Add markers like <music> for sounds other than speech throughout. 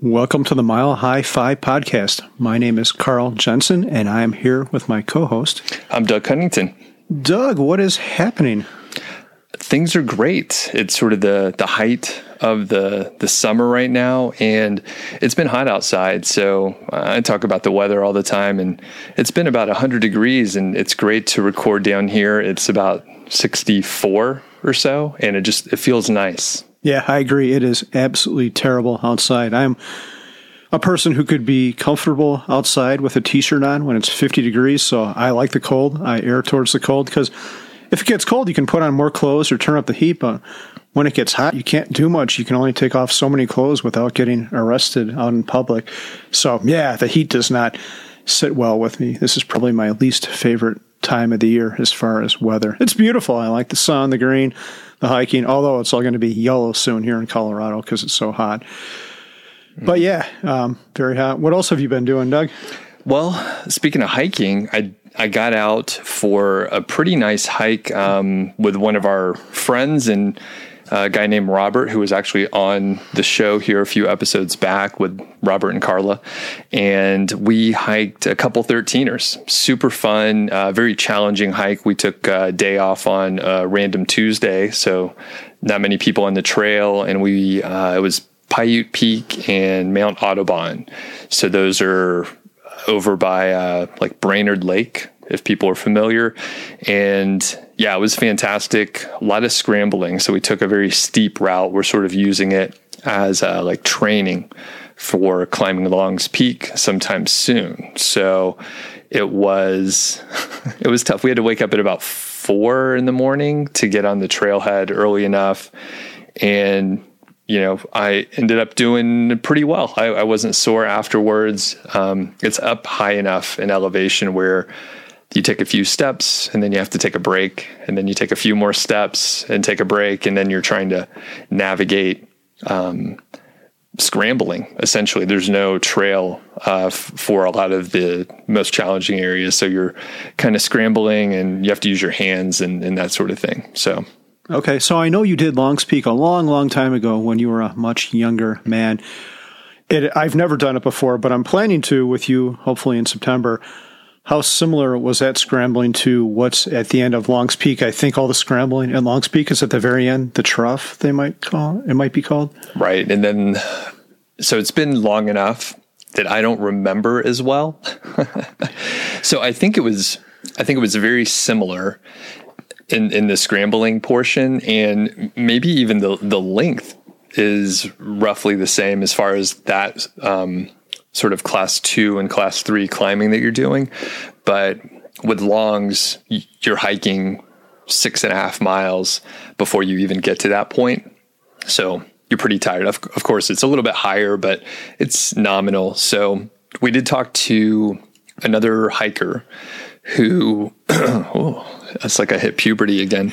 Welcome to the Mile High Fi podcast. My name is Carl Jensen, and I am here with my co host. I'm Doug Cunnington. Doug, what is happening? Things are great. It's sort of the, the height of the, the summer right now, and it's been hot outside. So I talk about the weather all the time, and it's been about 100 degrees, and it's great to record down here. It's about 64 or so, and it just it feels nice. Yeah, I agree. It is absolutely terrible outside. I'm a person who could be comfortable outside with a t-shirt on when it's 50 degrees, so I like the cold. I err towards the cold because if it gets cold, you can put on more clothes or turn up the heat, but when it gets hot, you can't do much. You can only take off so many clothes without getting arrested out in public. So, yeah, the heat does not sit well with me. This is probably my least favorite time of the year as far as weather. It's beautiful. I like the sun, the green, the hiking, although it's all going to be yellow soon here in Colorado because it's so hot. But yeah, um, very hot. What else have you been doing, Doug? Well, speaking of hiking, I I got out for a pretty nice hike um, with one of our friends and a guy named Robert, who was actually on the show here a few episodes back with Robert and Carla. And we hiked a couple 13ers. Super fun, uh, very challenging hike. We took a day off on a random Tuesday. So not many people on the trail. And we, uh, it was Paiute Peak and Mount Audubon. So those are over by uh, like Brainard Lake, if people are familiar. And yeah, it was fantastic. A lot of scrambling. So we took a very steep route. We're sort of using it as uh, like training for climbing Longs Peak sometime soon. So it was <laughs> it was tough. We had to wake up at about four in the morning to get on the trailhead early enough. And you know, I ended up doing pretty well. I, I wasn't sore afterwards. Um, it's up high enough in elevation where you take a few steps and then you have to take a break and then you take a few more steps and take a break and then you're trying to navigate um, scrambling essentially there's no trail uh, f- for a lot of the most challenging areas so you're kind of scrambling and you have to use your hands and, and that sort of thing so Okay, so I know you did Longs Peak a long, long time ago when you were a much younger man. It, I've never done it before, but I'm planning to with you, hopefully in September. How similar was that scrambling to what's at the end of Longs Peak? I think all the scrambling at Longs Peak is at the very end, the trough they might call it might be called. Right. And then so it's been long enough that I don't remember as well. <laughs> so I think it was I think it was very similar in in the scrambling portion and maybe even the the length is roughly the same as far as that um, sort of class two and class three climbing that you're doing. But with longs, you're hiking six and a half miles before you even get to that point. So you're pretty tired. Of, of course, it's a little bit higher, but it's nominal. So we did talk to another hiker who, <clears throat> oh, that's like I hit puberty again.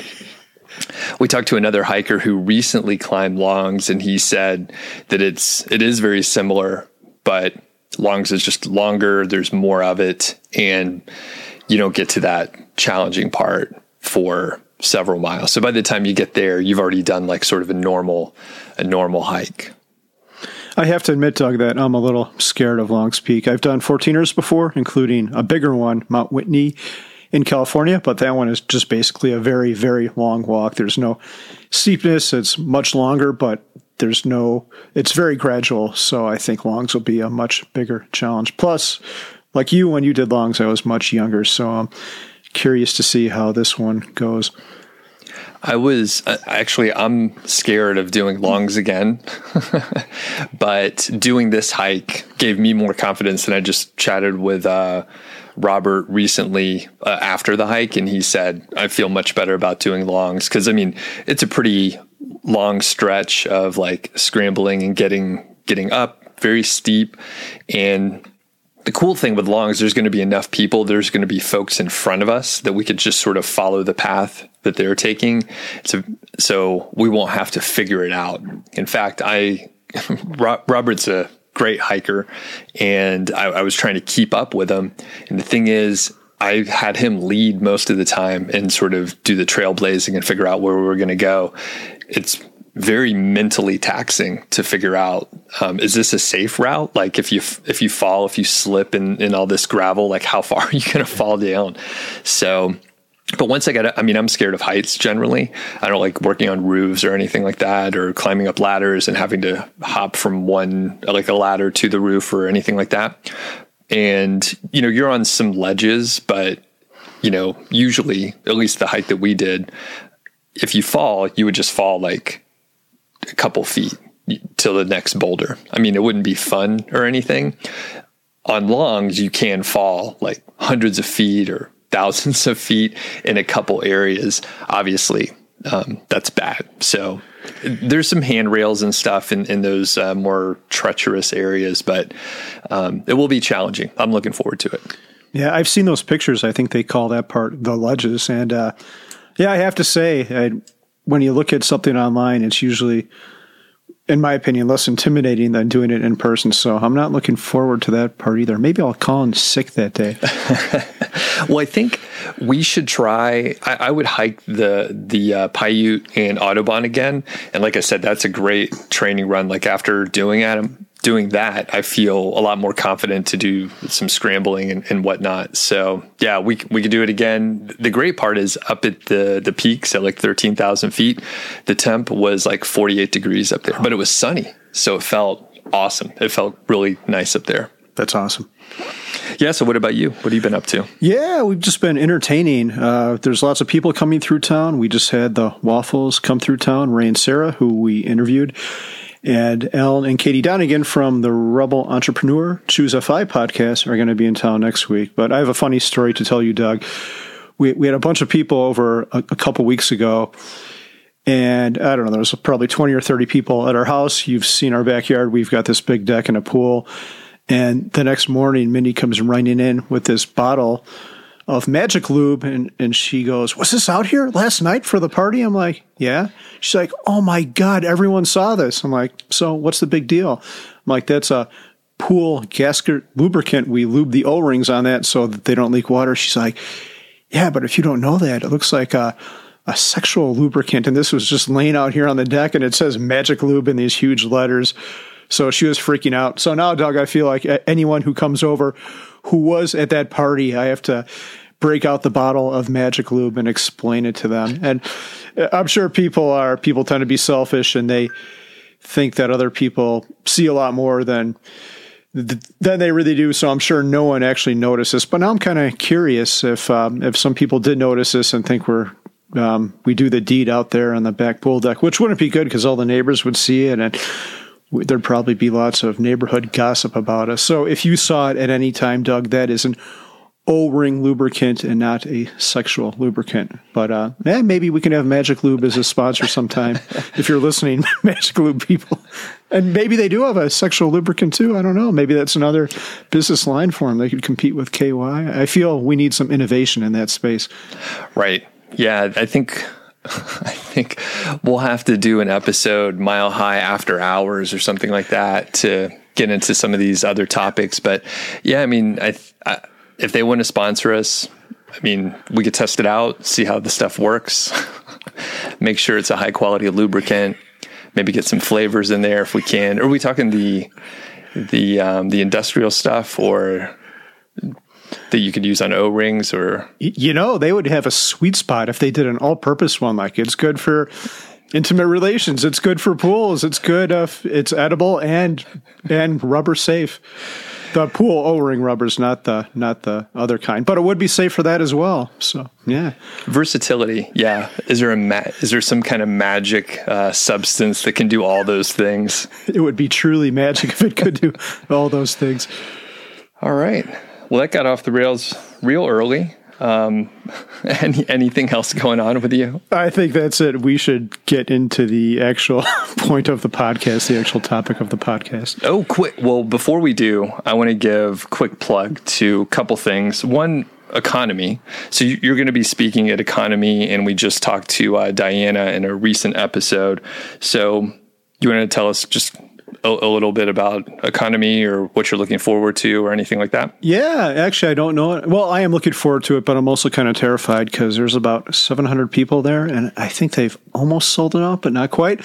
We talked to another hiker who recently climbed longs, and he said that it's it is very similar, but longs is just longer. There's more of it, and you don't get to that challenging part for several miles. So by the time you get there, you've already done like sort of a normal a normal hike. I have to admit, Doug, that I'm a little scared of Longs Peak. I've done 14ers before, including a bigger one, Mount Whitney in California, but that one is just basically a very, very long walk. There's no steepness. It's much longer, but there's no, it's very gradual. So I think longs will be a much bigger challenge. Plus, like you, when you did longs, I was much younger. So I'm curious to see how this one goes. I was uh, actually I'm scared of doing longs again, <laughs> but doing this hike gave me more confidence. And I just chatted with uh, Robert recently uh, after the hike, and he said I feel much better about doing longs because I mean it's a pretty long stretch of like scrambling and getting getting up, very steep, and the cool thing with longs, there's going to be enough people. There's going to be folks in front of us that we could just sort of follow the path that they're taking. So, so we won't have to figure it out. In fact, I, <laughs> Robert's a great hiker and I, I was trying to keep up with him. And the thing is, I had him lead most of the time and sort of do the trailblazing and figure out where we were going to go. It's very mentally taxing to figure out um, is this a safe route like if you if you fall if you slip in in all this gravel like how far <laughs> are you going to fall down so but once I got, I mean, I'm scared of heights generally. I don't like working on roofs or anything like that, or climbing up ladders and having to hop from one, like a ladder to the roof or anything like that. And, you know, you're on some ledges, but, you know, usually, at least the height that we did, if you fall, you would just fall like a couple feet to the next boulder. I mean, it wouldn't be fun or anything. On longs, you can fall like hundreds of feet or thousands of feet in a couple areas. Obviously, um, that's bad. So there's some handrails and stuff in, in those uh, more treacherous areas, but um, it will be challenging. I'm looking forward to it. Yeah, I've seen those pictures. I think they call that part the ledges. And uh, yeah, I have to say, I, when you look at something online, it's usually, in my opinion, less intimidating than doing it in person. So I'm not looking forward to that part either. Maybe I'll call in sick that day. <laughs> well, I think we should try. I, I would hike the the uh, Paiute and Audubon again. And like I said, that's a great training run. Like after doing it, doing that, I feel a lot more confident to do some scrambling and, and, whatnot. So yeah, we we could do it again. The great part is up at the the peaks at like thirteen thousand feet, the temp was like forty eight degrees up there, but it was sunny, so it felt awesome. It felt really nice up there. That's awesome. Yeah. So, what about you? What have you been up to? Yeah, we've just been entertaining. Uh, there's lots of people coming through town. We just had the Waffles come through town. Ray and Sarah, who we interviewed, and Alan and Katie Donegan from the Rebel Entrepreneur Choose FI podcast are going to be in town next week. But I have a funny story to tell you, Doug. We, we had a bunch of people over a, a couple weeks ago, and I don't know, there was probably 20 or 30 people at our house. You've seen our backyard. We've got this big deck and a pool. And the next morning, Mindy comes running in with this bottle of magic lube and, and she goes, Was this out here last night for the party? I'm like, Yeah. She's like, Oh my God, everyone saw this. I'm like, So what's the big deal? I'm like, That's a pool gasket lubricant. We lube the O rings on that so that they don't leak water. She's like, Yeah, but if you don't know that, it looks like a, a sexual lubricant. And this was just laying out here on the deck and it says magic lube in these huge letters. So she was freaking out. So now, Doug, I feel like anyone who comes over who was at that party, I have to break out the bottle of magic lube and explain it to them. And I'm sure people are people tend to be selfish and they think that other people see a lot more than than they really do. So I'm sure no one actually notices. But now I'm kind of curious if um, if some people did notice this and think we're um, we do the deed out there on the back pool deck, which wouldn't be good because all the neighbors would see it and there'd probably be lots of neighborhood gossip about us. So if you saw it at any time, Doug, that is an O-ring lubricant and not a sexual lubricant. But uh, yeah, maybe we can have Magic Lube as a sponsor sometime <laughs> if you're listening, <laughs> Magic Lube people. And maybe they do have a sexual lubricant too. I don't know. Maybe that's another business line for them. They could compete with KY. I feel we need some innovation in that space. Right. Yeah, I think <laughs> I think we'll have to do an episode mile high after hours or something like that to get into some of these other topics. But yeah, I mean, I, I, if they want to sponsor us, I mean, we could test it out, see how the stuff works, <laughs> make sure it's a high quality lubricant, maybe get some flavors in there if we can. Are we talking the the um, the industrial stuff or that you could use on O rings or you know they would have a sweet spot if they did an all purpose one. Like it's good for intimate relations it's good for pools it's good if it's edible and and rubber safe the pool o-ring rubbers not the not the other kind. But it would be safe for that as well. So yeah. Versatility yeah. Is there a ma- is there some kind of magic uh, substance that can do all those things? It would be truly magic <laughs> if it could do all those things. All right. Well, that got off the rails real early. Um, <laughs> any, anything else going on with you? I think that's it. We should get into the actual <laughs> point of the podcast, the actual topic of the podcast. Oh, quick. Well, before we do, I want to give quick plug to a couple things. One, EconoMe. So you're going to be speaking at EconoMe, and we just talked to uh, Diana in a recent episode. So you want to tell us just a, a, little bit about EconoMe or what you're looking forward to or anything like that? Yeah, actually, I don't know. Well, I am looking forward to it, but I'm also kind of terrified because there's about 700 people there, and I think they've almost sold it out, but not quite.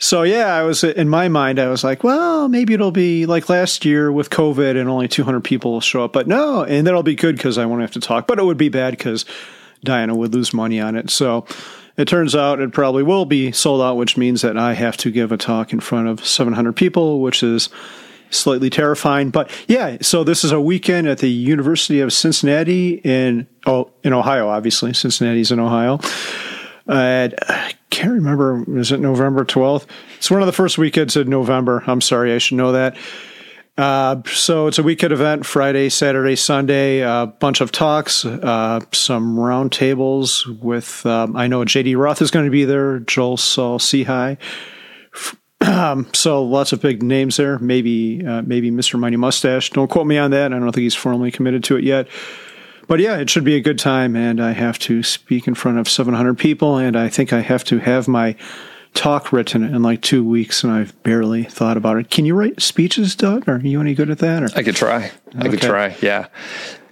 So yeah, I was in my mind. I was like, well, maybe it'll be like last year with COVID and only 200 people will show up. But no, and that'll be good because I won't have to talk. But it would be bad because Diana would lose money on it. So it turns out it probably will be sold out, which means that I have to give a talk in front of 700 people, which is slightly terrifying. But yeah, so this is a weekend at the University of Cincinnati in oh in Ohio. Obviously, Cincinnati's in Ohio. I can't remember. Is it November 12th? It's one of the first weekends in November. I'm sorry, I should know that. Uh, so it's a weekend event, Friday, Saturday, Sunday, a bunch of talks, uh, some roundtables with, um, I know JD Roth is going to be there, Joe Saul-Sehy. Um, so lots of big names there. Maybe, uh, maybe Mr. Money Mustache. Don't quote me on that. I don't think he's formally committed to it yet. But yeah, it should be a good time. And I have to speak in front of 700 people. And I think I have to have my talk written in like two weeks, and I've barely thought about it. Can you write speeches, Doug? Are you any good at that? Or? I could try. I could try. Yeah.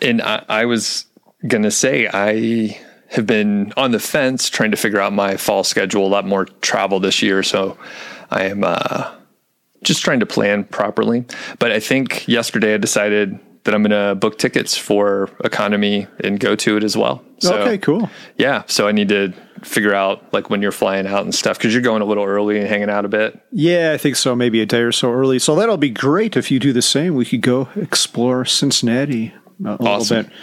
And I, I was going to say, I have been on the fence trying to figure out my fall schedule, a lot more travel this year. So I am uh, just trying to plan properly. But I think yesterday I decided that I'm going to book tickets for EconoMe and go to it as well. So, okay, cool. Yeah. So I need to figure out like when you're flying out and stuff because you're going a little early and hanging out a bit. Yeah, I think so. Maybe a day or so early. So that'll be great if you do the same. We could go explore Cincinnati a awesome. little bit.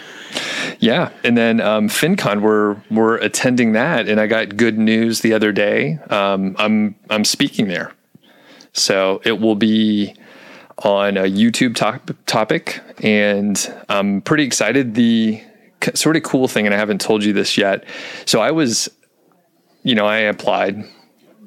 Yeah, and then um, FinCon, we're we're attending that, and I got good news the other day. Um, I'm I'm speaking there, so it will be on a YouTube top, topic, and I'm pretty excited. The sort of cool thing, and I haven't told you this yet. So I was you know, I applied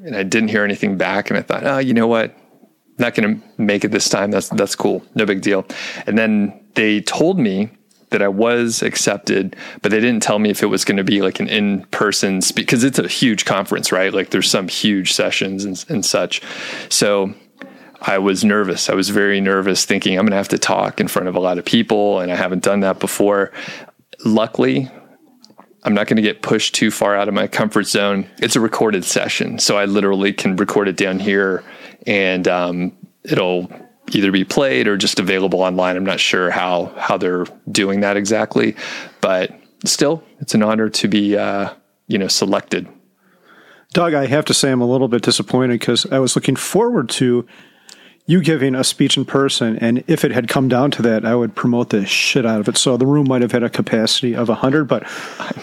and I didn't hear anything back, and I thought, oh, you know what? I'm not going to make it this time. That's that's cool. No big deal. And then they told me that I was accepted, but they didn't tell me if it was going to be like an in person because it's a huge conference, right? Like there's some huge sessions and, and such. So I was nervous. I was very nervous, thinking I'm going to have to talk in front of a lot of people, and I haven't done that before. Luckily, I'm not going to get pushed too far out of my comfort zone. It's a recorded session, so I literally can record it down here, and um, it'll either be played or just available online. I'm not sure how how they're doing that exactly, but still, it's an honor to be uh, you know selected. Doug, I have to say I'm a little bit disappointed because I was looking forward to you giving a speech in person, and if it had come down to that, I would promote the shit out of it. So the room might have had a capacity of 100, but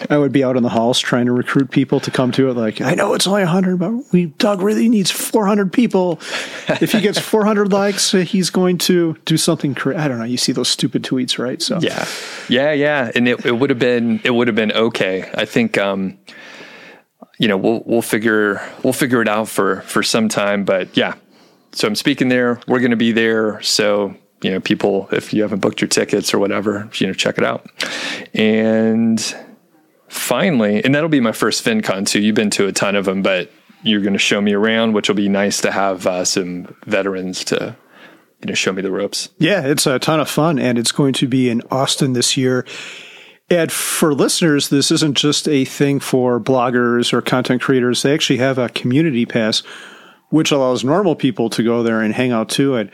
I would be out in the halls trying to recruit people to come to it. Like, I know it's only 100, but we Doug really needs 400 people. if he gets 400 likes, he's going to do something. Cra- I don't know. You see those stupid tweets, right? So yeah, yeah, yeah, and it, it would have been it would have been okay. I think. um you know, we'll we'll figure we'll figure it out for for some time, but yeah, so I'm speaking there. We're going to be there. So, you know, people, if you haven't booked your tickets or whatever, you know, check it out. And finally, and that'll be my first FinCon too. You've been to a ton of them, but you're going to show me around, which will be nice to have uh, some veterans to, you know, show me the ropes. Yeah, it's a ton of fun. And it's going to be in Austin this year. And for listeners, this isn't just a thing for bloggers or content creators. They actually have a community pass which allows normal people to go there and hang out too. And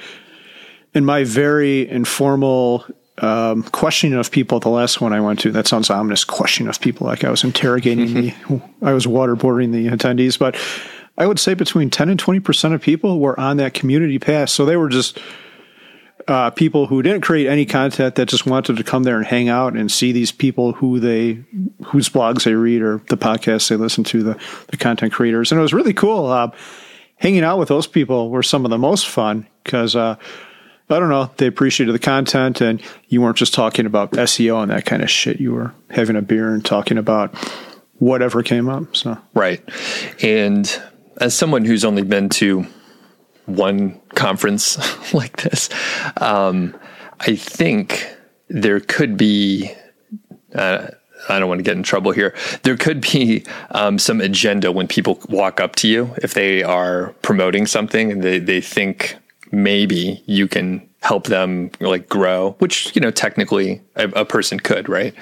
in my very informal um, questioning of people the last one I went to, that sounds ominous, questioning of people, like I was interrogating the, <laughs> I was waterboarding the attendees, but I would say between 10 and 20% of people were on that community pass. So they were just, uh, people who didn't create any content that just wanted to come there and hang out and see these people who they whose blogs they read or the podcasts they listen to the the content creators and it was really cool uh, hanging out with those people were some of the most fun because uh, I don't know, they appreciated the content and you weren't just talking about SEO and that kind of shit. You were having a beer and talking about whatever came up. So right, and as someone who's only been to one conference <laughs> like this, um, I think there could be. Uh, I don't want to get in trouble here. There could be um, some agenda when people walk up to you if they are promoting something and they, they think maybe you can help them like grow, which, you know, technically a, a person could, right?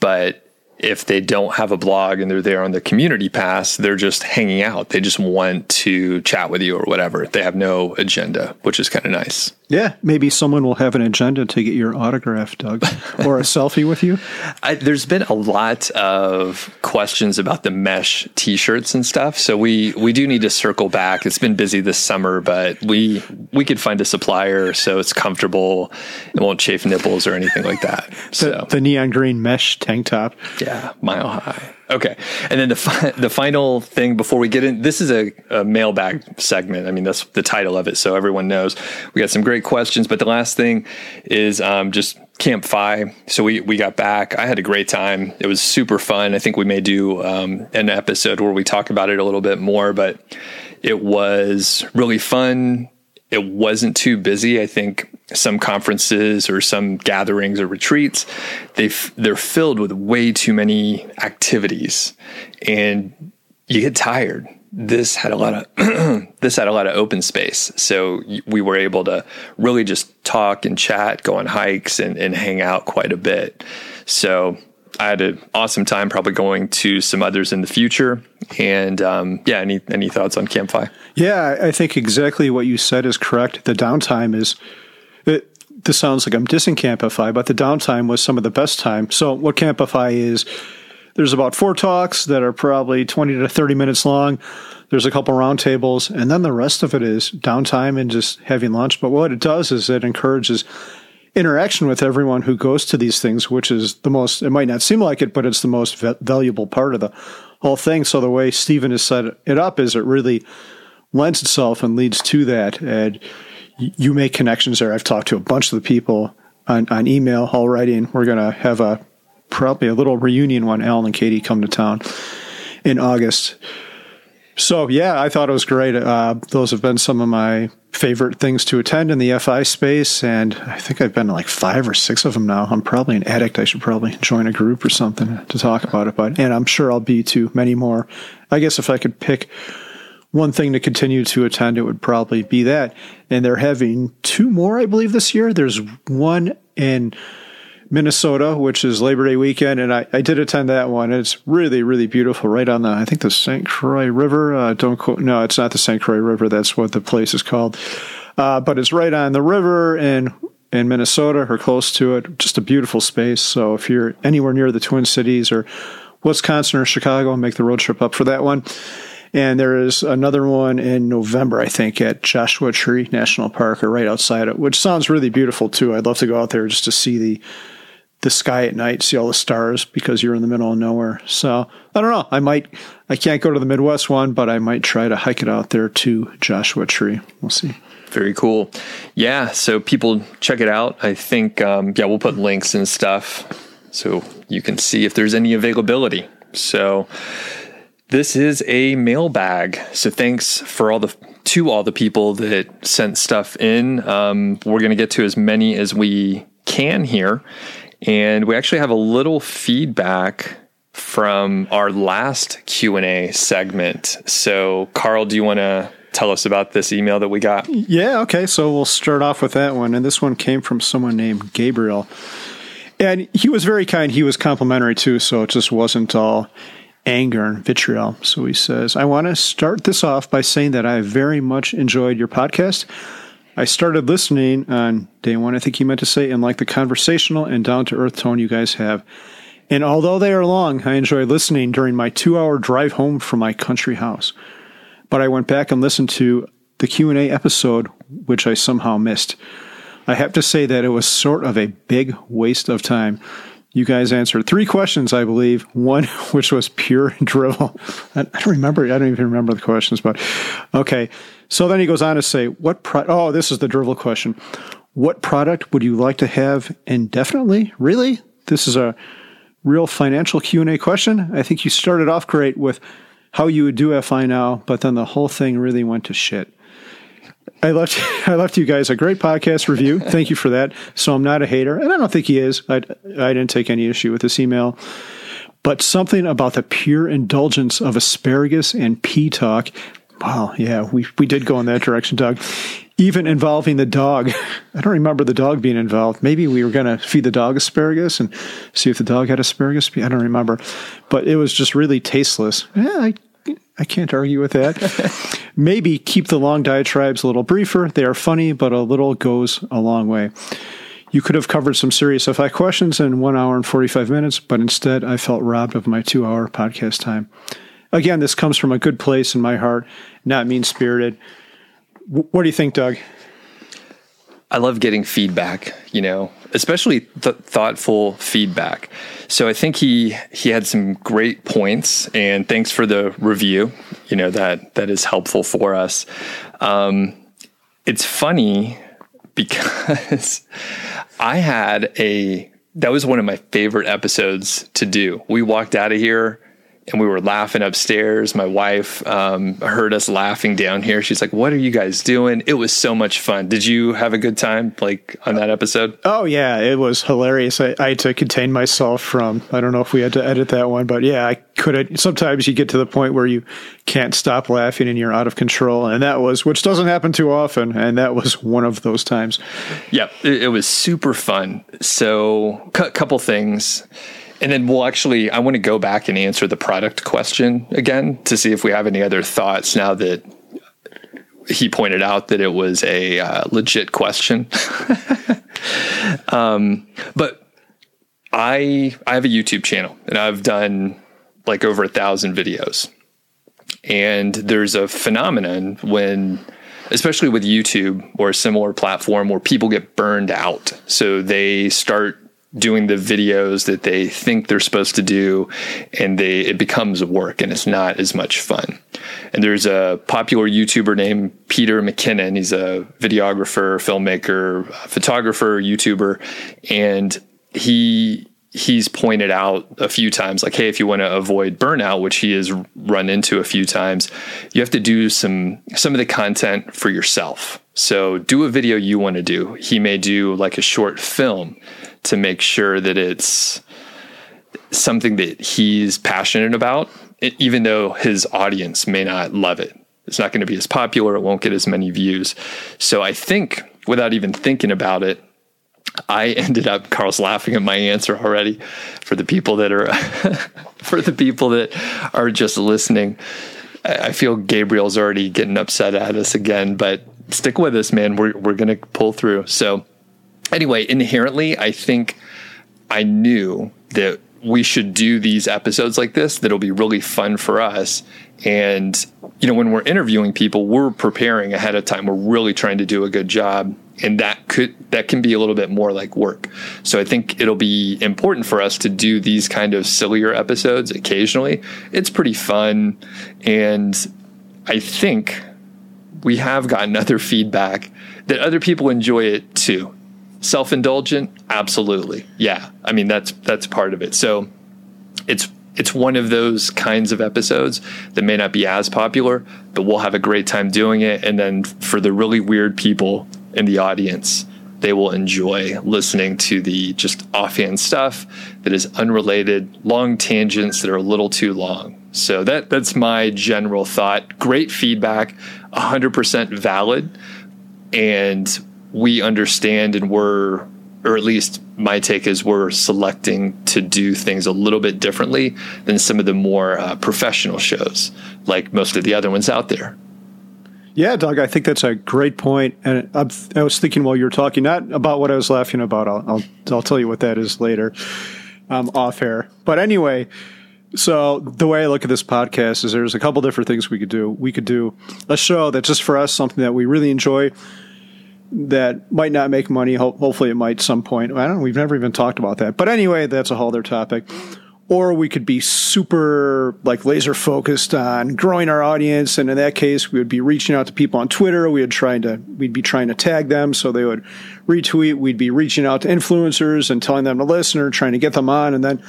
But if they don't have a blog and they're there on the community pass, they're just hanging out. They just want to chat with you or whatever. They have no agenda, which is kind of nice. Yeah, maybe someone will have an agenda to get your autograph, Doug, <laughs> or a selfie with you. I, there's been a lot of questions about the mesh T-shirts and stuff, so we we do need to circle back. It's been busy this summer, but we we could find a supplier so it's comfortable, it won't chafe nipples or anything like that. So The, the neon green mesh tank top. yeah, <laughs> mile high. Okay, and then the fi- the final thing before we get in, this is a, a mailbag segment. I mean, that's the title of it, so everyone knows. We got some great questions, but the last thing is um, just Camp Fi. So we we got back. I had a great time. It was super fun. I think we may do um, an episode where we talk about it a little bit more, but it was really fun. It wasn't too busy. I think some conferences or some gatherings or retreats, they f- they're filled with way too many activities, and you get tired. This had a lot of <clears throat> this had a lot of open space, so we were able to really just talk and chat, go on hikes, and, and hang out quite a bit. So I had an awesome time. Probably going to some others in the future. And um, yeah, any any thoughts on Camp Fi? Yeah, I I think exactly what you said is correct. The downtime is. It, this sounds like I'm dissing Camp Fi, but the downtime was some of the best time. So, what Camp Fi is, there's about four talks that are probably 20 to 30 minutes long. There's a couple roundtables, and then the rest of it is downtime and just having lunch. But what it does is it encourages interaction with everyone who goes to these things, which is the most, it might not seem like it, but it's the most va- valuable part of the whole thing. So, the way Stephen has set it up is it really lends itself and leads to that. And you make connections there. I've talked to a bunch of the people on, on email already, and we're going to have a probably a little reunion when Alan and Katie come to town in August. So yeah, I thought it was great. Uh, those have been some of my favorite things to attend in the FI space, and I think I've been to like five or six of them now. I'm probably an addict. I should probably join a group or something to talk about it. But and I'm sure I'll be to many more. I guess if I could pick one thing to continue to attend, it would probably be that. And they're having two more, I believe, this year. There's one in Minnesota, which is Labor Day weekend, and I, I did attend that one. It's really, really beautiful, right on the I think the St. Croix River. Uh, don't quote. No, it's not the St. Croix River. That's what the place is called. Uh, but it's right on the river in in Minnesota or close to it. Just a beautiful space. So if you're anywhere near the Twin Cities or Wisconsin or Chicago, make the road trip up for that one. And there is another one in November, I think, at Joshua Tree National Park or right outside it, which sounds really beautiful too. I'd love to go out there just to see the the sky at night, see all the stars because you're in the middle of nowhere. So I don't know. I might, I can't go to the Midwest one, but I might try to hike it out there to Joshua Tree. We'll see. Very cool. Yeah. So people check it out. I think, um, yeah, we'll put links and stuff so you can see if there's any availability. So this is a mailbag. So thanks for all the, to all the people that sent stuff in. Um, we're going to get to as many as we can here. And we actually have a little feedback from our last Q&A segment. So Carl, do you want to tell us about this email that we got? Yeah, okay. So we'll start off with that one. And this one came from someone named Gabriel. And he was very kind. He was complimentary too. So it just wasn't all anger and vitriol. So he says, I want to start this off by saying that I very much enjoyed your podcast. I started listening on day one, I think he meant to say, and like the conversational and down to earth tone you guys have. And although they are long, I enjoy listening during my two hour drive home from my country house. But I went back and listened to the Q&A episode, which I somehow missed. I have to say that it was sort of a big waste of time. You guys answered three questions, I believe. One, <laughs> which was pure <laughs> drivel. I don't remember. I don't even remember the questions, but okay. So then he goes on to say, "What? Pro- oh, this is the drivel question. What product would you like to have indefinitely? Really? This is a real financial Q and A question. I think you started off great with how you would do FI now, but then the whole thing really went to shit." I left <laughs> I left you guys a great podcast review. Thank you for that. So I'm not a hater, and I don't think he is. I I didn't take any issue with this email, but something about the pure indulgence of asparagus and pea talk. Wow, yeah, we we did go in that direction, Doug. even involving the dog. <laughs> I don't remember the dog being involved. Maybe we were going to feed the dog asparagus and see if the dog had asparagus. I don't remember, but it was just really tasteless. Yeah, I, I can't argue with that. <laughs> Maybe keep the long diatribes a little briefer. They are funny, but a little goes a long way. You could have covered some serious FI questions in one hour and 45 minutes, but instead I felt robbed of my two hour podcast time. Again, this comes from a good place in my heart, not mean spirited. What do you think, Doug? I love getting feedback, you know, especially th- thoughtful feedback. So I think he he had some great points, and thanks for the review. You know that that is helpful for us. Um, it's funny because <laughs> I had a that was one of my favorite episodes to do. We walked out of here and we were laughing upstairs. My wife um, heard us laughing down here. She's like, "What are you guys doing?" It was so much fun. Did you have a good time, like on that episode? Oh yeah, it was hilarious. I, I had to contain myself from. I don't know if we had to edit that one, but yeah, I couldn't. Sometimes you get to the point where you can't stop laughing and you're out of control, and that was which doesn't happen too often, and that was one of those times. Yeah, it, it was super fun. So, a couple things and then we'll actually, I want to go back and answer the product question again to see if we have any other thoughts now that he pointed out that it was a uh, legit question. <laughs> um, but I I have a YouTube channel and I've done like over a thousand videos. And there's a phenomenon when especially with YouTube or a similar platform where people get burned out. So they start doing the videos that they think they're supposed to do and they it becomes work and it's not as much fun. And there's a popular youtuber named peter mckinnon. He's a videographer filmmaker photographer youtuber and he he's pointed out a few times like hey if you want to avoid burnout which he has run into a few times you have to do some some of the content for yourself so do a video you want to do he may do like a short film to make sure that it's something that he's passionate about, even though his audience may not love it. It's not going to be as popular, it won't get as many views. So I think, without even thinking about it, I <laughs> ended up Carl's laughing at my answer already for the people that are <laughs> for the people that are just listening. I feel Gabriel's already getting upset at us again, but stick with us, man. We're we're gonna pull through. So anyway, inherently, I think I knew that we should do these episodes like this that'll be really fun for us. And, you know, when we're interviewing people, we're preparing ahead of time. We're really trying to do a good job. And that could, that can be a little bit more like work. So I think it'll be important for us to do these kind of sillier episodes occasionally. It's pretty fun. And I think we have gotten other feedback that other people enjoy it too self-indulgent absolutely yeah i mean that's that's part of it so it's it's one of those kinds of episodes that may not be as popular but we'll have a great time doing it and then for the really weird people in the audience they will enjoy listening to the just offhand stuff that is unrelated long tangents that are a little too long. So that that's my general thought. Great feedback 100% valid. And we understand and we're or at least my take is we're selecting to do things a little bit differently than some of the more uh, professional shows like most of the other ones out there yeah doug i think that's a great point. and i was thinking while you were talking not about what i was laughing about i'll, I'll, I'll tell you what that is later um, off air but anyway so the way I look at this podcast is there's a couple different things we could do. We could do a show that's just for us, something that we really enjoy that might not make money. Ho- hopefully, it might some point. I don't. know. We've never even talked about that. But anyway, that's a whole other topic. Or we could be super like laser focused on growing our audience, and in that case, we would be reaching out to people on Twitter. We would trying to we'd be trying to tag them so they would retweet. We'd be reaching out to influencers and telling them to listen or trying to get them on, and then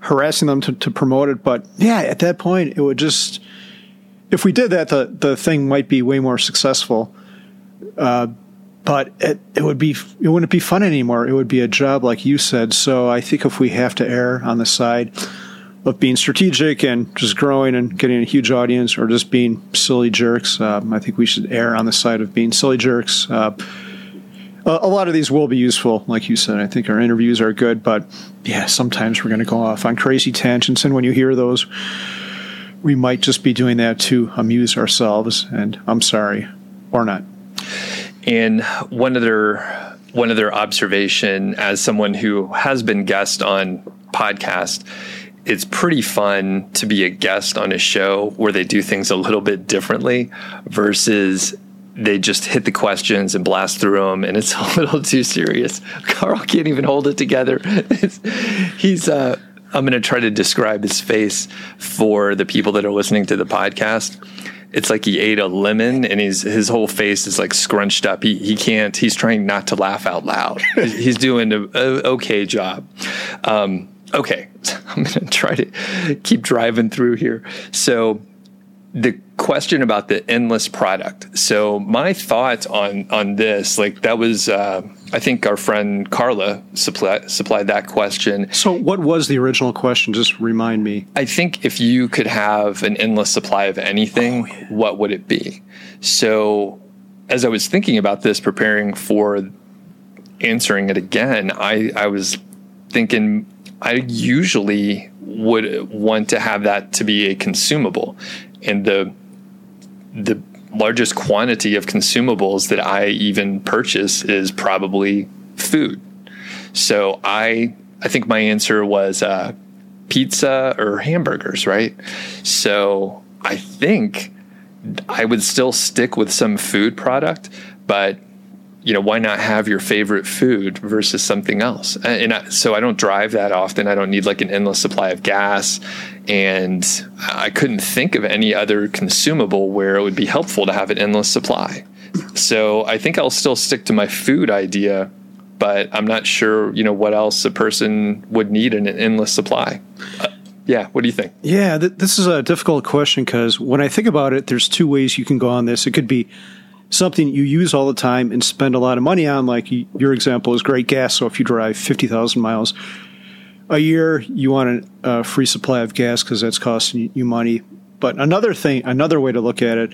harassing them to, to promote it. But yeah, at that point, it would just if we did that, the the thing might be way more successful. Uh, but it, it would be it wouldn't be fun anymore. It would be a job, like you said. So I think if we have to err on the side of being strategic and just growing and getting a huge audience, or just being silly jerks. Um, I think we should err on the side of being silly jerks. Uh, a lot of these will be useful, like you said. I think our interviews are good, but yeah, sometimes we're going to go off on crazy tangents, and when you hear those, we might just be doing that to amuse ourselves. And I'm sorry, or not. And one other one other observation, as someone who has been guest on podcast, it's pretty fun to be a guest on a show where they do things a little bit differently versus they just hit the questions and blast through them, and it's <laughs> a little too serious. Carl can't even hold it together. <laughs> he's. Uh, I'm going to try to describe his face for the people that are listening to the podcast. It's like he ate a lemon, and his his whole face is like scrunched up. He he can't. He's trying not to laugh out loud. <laughs> he's doing a, a okay job. Um, okay, <laughs> I'm going to try to keep driving through here. So the question about the endless product. So my thoughts on on this, like that was, uh, I think our friend Carla supply, supplied that question. So what was the original question? Just remind me. I think if you could have an endless supply of anything, oh, yeah. what would it be? So as I was thinking about this, preparing for answering it again, I I was thinking I usually would want to have that to be a consumable and the the largest quantity of consumables that I even purchase is probably food. So I I think my answer was uh, pizza or hamburgers, right? So I think I would still stick with some food product, but you know, why not have your favorite food versus something else? And I, so I don't drive that often. I don't need like an endless supply of gas. And I couldn't think of any other consumable where it would be helpful to have an endless supply. So I think I'll still stick to my food idea, but I'm not sure, you know, what else a person would need in an endless supply. Uh, yeah, what do you think? Yeah, th- this is a difficult question because when I think about it, there's two ways you can go on this. It could be something you use all the time and spend a lot of money on. Like your example is great gas. So if you drive 50,000 miles a year, you want a, free supply of gas because that's costing you money. But another thing, another way to look at it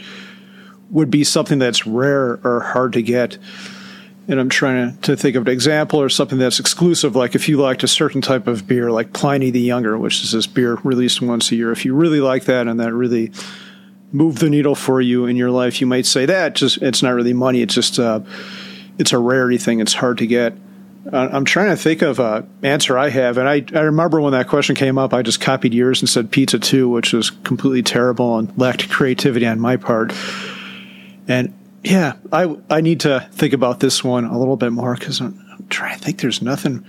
would be something that's rare or hard to get. And I'm trying to think of an example or something that's exclusive. Like if you liked a certain type of beer, like Pliny the Younger, which is this beer released once a year. If you really like that and that really move the needle for you in your life, you might say that just it's not really money. It's just uh, it's a rarity thing. It's hard to get. I'm trying to think of a answer I have, and I, I remember when that question came up, I just copied yours and said pizza too, which was completely terrible and lacked creativity on my part. And yeah, I I need to think about this one a little bit more because I'm, I'm trying to think. There's nothing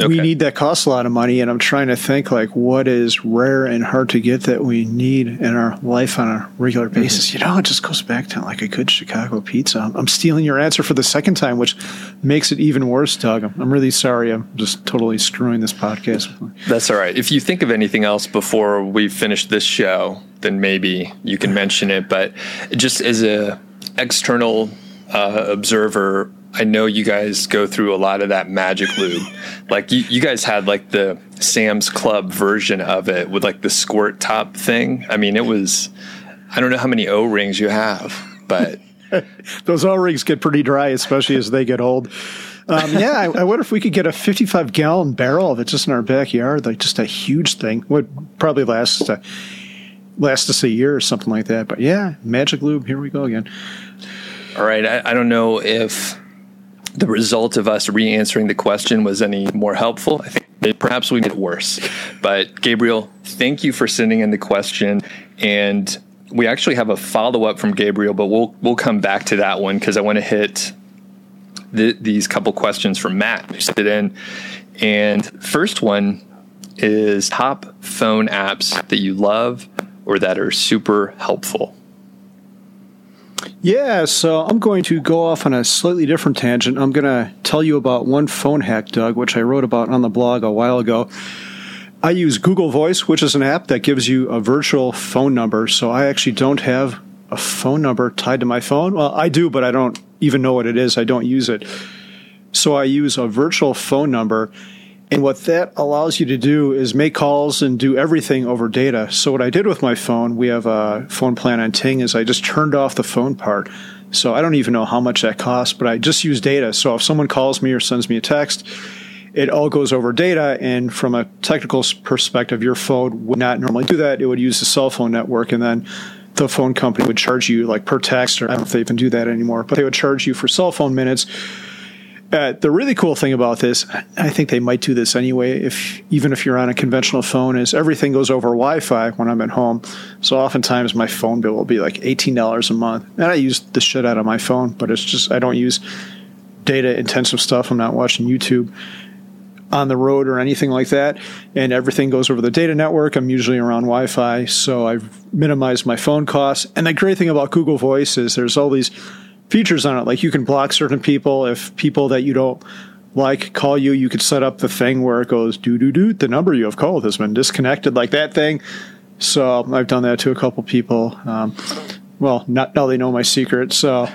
Okay. We need that costs a lot of money, and I'm trying to think like what is rare and hard to get that we need in our life on a regular mm-hmm. basis. Mm-hmm. You know, it just goes back to like a good Chicago pizza. I'm stealing your answer for the second time, which makes it even worse, Doug. I'm really sorry. I'm just totally screwing this podcast. That's all right. If you think of anything else before we finish this show, then maybe you can mention it. But just as a external uh, observer, I know you guys go through a lot of that magic lube. Like you, you guys had like the Sam's Club version of it with like the squirt top thing. I mean, it was, I don't know how many O rings you have, but <laughs> those O rings get pretty dry, especially as they get old. Um, yeah, I, I, wonder if we could get a 55 gallon barrel of it just in our backyard, like just a huge thing. Would probably last uh, last us a year or something like that. But yeah, magic lube. Here we go again. All right, I, I don't know if the result of us re-answering the question was any more helpful. I think perhaps we it worse. But Gabriel, thank you for sending in the question, and we actually have a follow-up from Gabriel, but we'll we'll come back to that one because I want to hit the, these couple questions from Matt who sent it in. And first one is top phone apps that you love or that are super helpful. Yeah, so I'm going to go off on a slightly different tangent. I'm going to tell you about one phone hack, Doug, which I wrote about on the blog a while ago. I use Google Voice, which is an app that gives you a virtual phone number. So I actually don't have a phone number tied to my phone. Well, I do, but I don't even know what it is. I don't use it. So I use a virtual phone number And what that allows you to do is make calls and do everything over data. So what I did with my phone, we have a phone plan on Ting, is I just turned off the phone part. So I don't even know how much that costs, but I just use data. So if someone calls me or sends me a text, it all goes over data. And from a technical perspective, your phone would not normally do that. It would use the cell phone network, and then the phone company would charge you like per text, or I don't know if they even do that anymore, but they would charge you for cell phone minutes uh, the really cool thing about this, I think they might do this anyway. If even if you're on a conventional phone, is everything goes over Wi-Fi when I'm at home. So oftentimes my phone bill will be like eighteen dollars a month, and I use the shit out of my phone, but it's just I don't use data intensive stuff. I'm not watching YouTube on the road or anything like that, and everything goes over the data network. I'm usually around Wi-Fi, so I've minimized my phone costs. And the great thing about Google Voice is there's all these features on it. Like you can block certain people if people that you don't like call you. You could set up the thing where it goes do do do. The number you have called has been disconnected, like that thing. So I've done that to a couple people. Um, well, not now they know my secret. So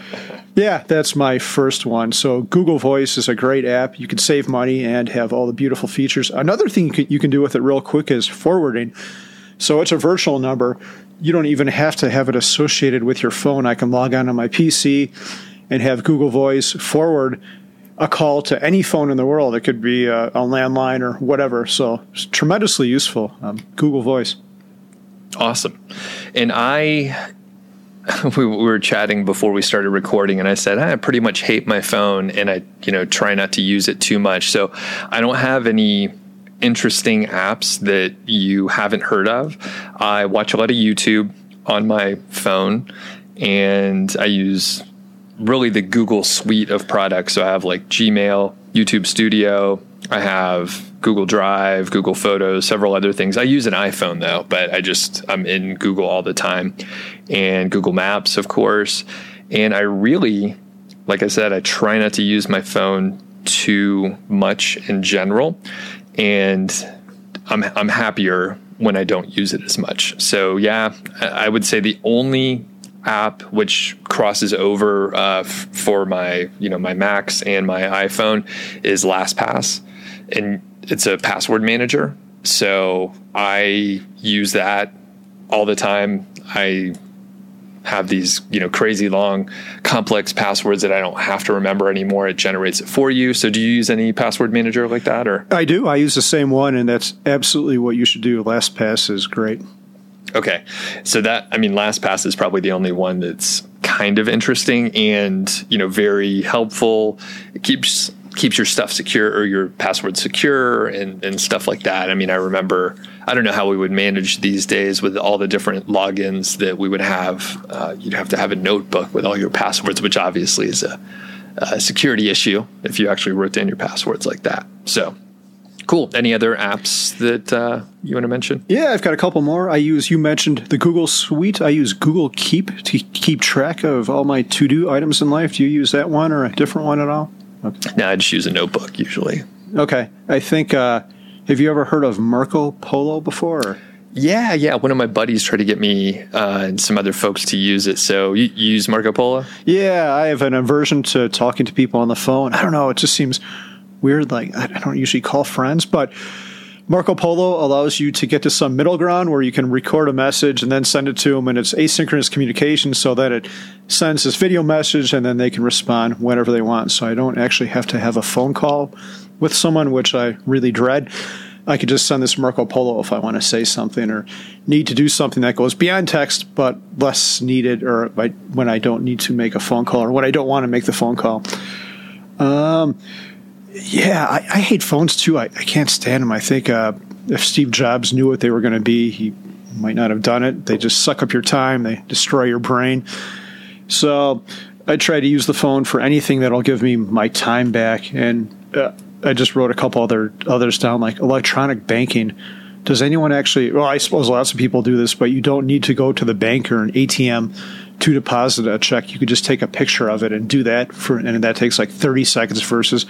yeah, that's my first one. So Google Voice is a great app. You can save money and have all the beautiful features. Another thing you can, you can do with it real quick is forwarding. So it's a virtual number you don't even have to have it associated with your phone. I can log on to my PC and have Google Voice forward a call to any phone in the world. It could be a, landline or whatever. So it's tremendously useful. Um, Google Voice. Awesome. And I, <laughs> we were chatting before we started recording, and I said I pretty much hate my phone, and I, you know, try not to use it too much. So I don't have any interesting apps that you haven't heard of. I watch a lot of YouTube on my phone and I use really the Google suite of products. So I have like Gmail, YouTube Studio, I have Google Drive, Google Photos, several other things. I use an iPhone though, but I just I'm in Google all the time and Google Maps, of course. And I really like I said, I try not to use my phone too much in general and I'm I'm happier when I don't use it as much. So yeah, I would say the only app which crosses over uh, f- for my you know my Macs and my iPhone is LastPass, and it's a password manager. So I use that all the time. I have these you know crazy long complex passwords that I don't have to remember anymore. It generates it for you. So do you use any password manager like that or? I do. I use the same one and that's absolutely what you should do. LastPass is great. Okay. So that I mean LastPass is probably the only one that's kind of interesting and you know very helpful. It keeps keeps your stuff secure or your password secure and, and stuff like that. I mean, I remember I don't know how we would manage these days with all the different logins that we would have. Uh, you'd have to have a notebook with all your passwords, which obviously is a, a security issue if you actually wrote down your passwords like that. So cool. Any other apps that uh, you want to mention? Yeah, I've got a couple more. I use, you mentioned the Google Suite. I use Google Keep to keep track of all my to do items in life. Do you use that one or a different one at all? Okay. No, I just use a notebook usually. Okay. I think uh, have you ever heard of Marco Polo before? Yeah, yeah. One of my buddies tried to get me uh, and some other folks to use it. So you, you use Marco Polo? Yeah, I have an aversion to talking to people on the phone. I don't know. It just seems weird. Like I don't usually call friends, but Marco Polo allows you to get to some middle ground where you can record a message and then send it to them, and it's asynchronous communication so that it sends this video message and then they can respond whenever they want. So I don't actually have to have a phone call with someone, which I really dread. I could just send this Marco Polo if I want to say something or need to do something that goes beyond text, but less needed, or when I don't need to make a phone call or when I don't want to make the phone call. Um, yeah, I, I hate phones too. I, I, can't stand them. I think uh, if Steve Jobs knew what they were going to be, he might not have done it. They just suck up your time, they destroy your brain. So I try to use the phone for anything that'll give me my time back. And uh, I just wrote a couple other others down, like electronic banking. Does anyone actually? Well, I suppose lots of people do this, but you don't need to go to the bank or an ATM to deposit a check. You could just take a picture of it and do that for, and that takes like thirty seconds versus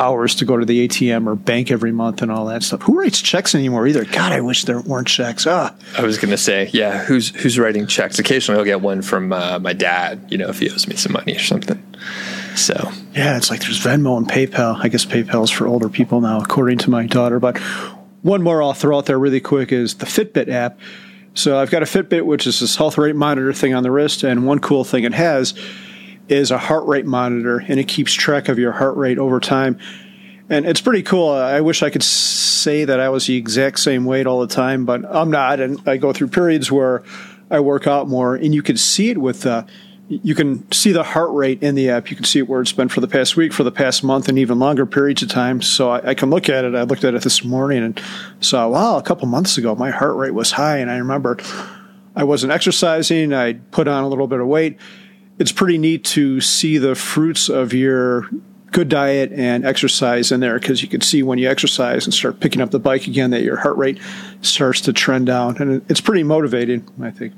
hours to go to the ATM or bank every month and all that stuff. Who writes checks anymore either? God, I wish there weren't checks. Ah, I was going to say, yeah, who's who's writing checks? Occasionally, I'll get one from uh, my dad. You know, if he owes me some money or something. So yeah, it's like there's Venmo and PayPal. I guess PayPal's for older people now, according to my daughter. But one more I'll throw out there really quick is the Fitbit app. So I've got a Fitbit, which is this health rate monitor thing on the wrist, and one cool thing it has is a heart rate monitor, and it keeps track of your heart rate over time. And it's pretty cool. I wish I could say that I was the exact same weight all the time, but I'm not. And I go through periods where I work out more, and you can see it with uh, you can see the heart rate in the app. You can see where it's been for the past week, for the past month, and even longer periods of time. So I, I, can look at it. I looked at it this morning and saw, wow, a couple months ago, my heart rate was high. And I remember I wasn't exercising. I put on a little bit of weight. It's pretty neat to see the fruits of your good diet and exercise in there because you can see when you exercise and start picking up the bike again that your heart rate starts to trend down. And it's pretty motivating, I think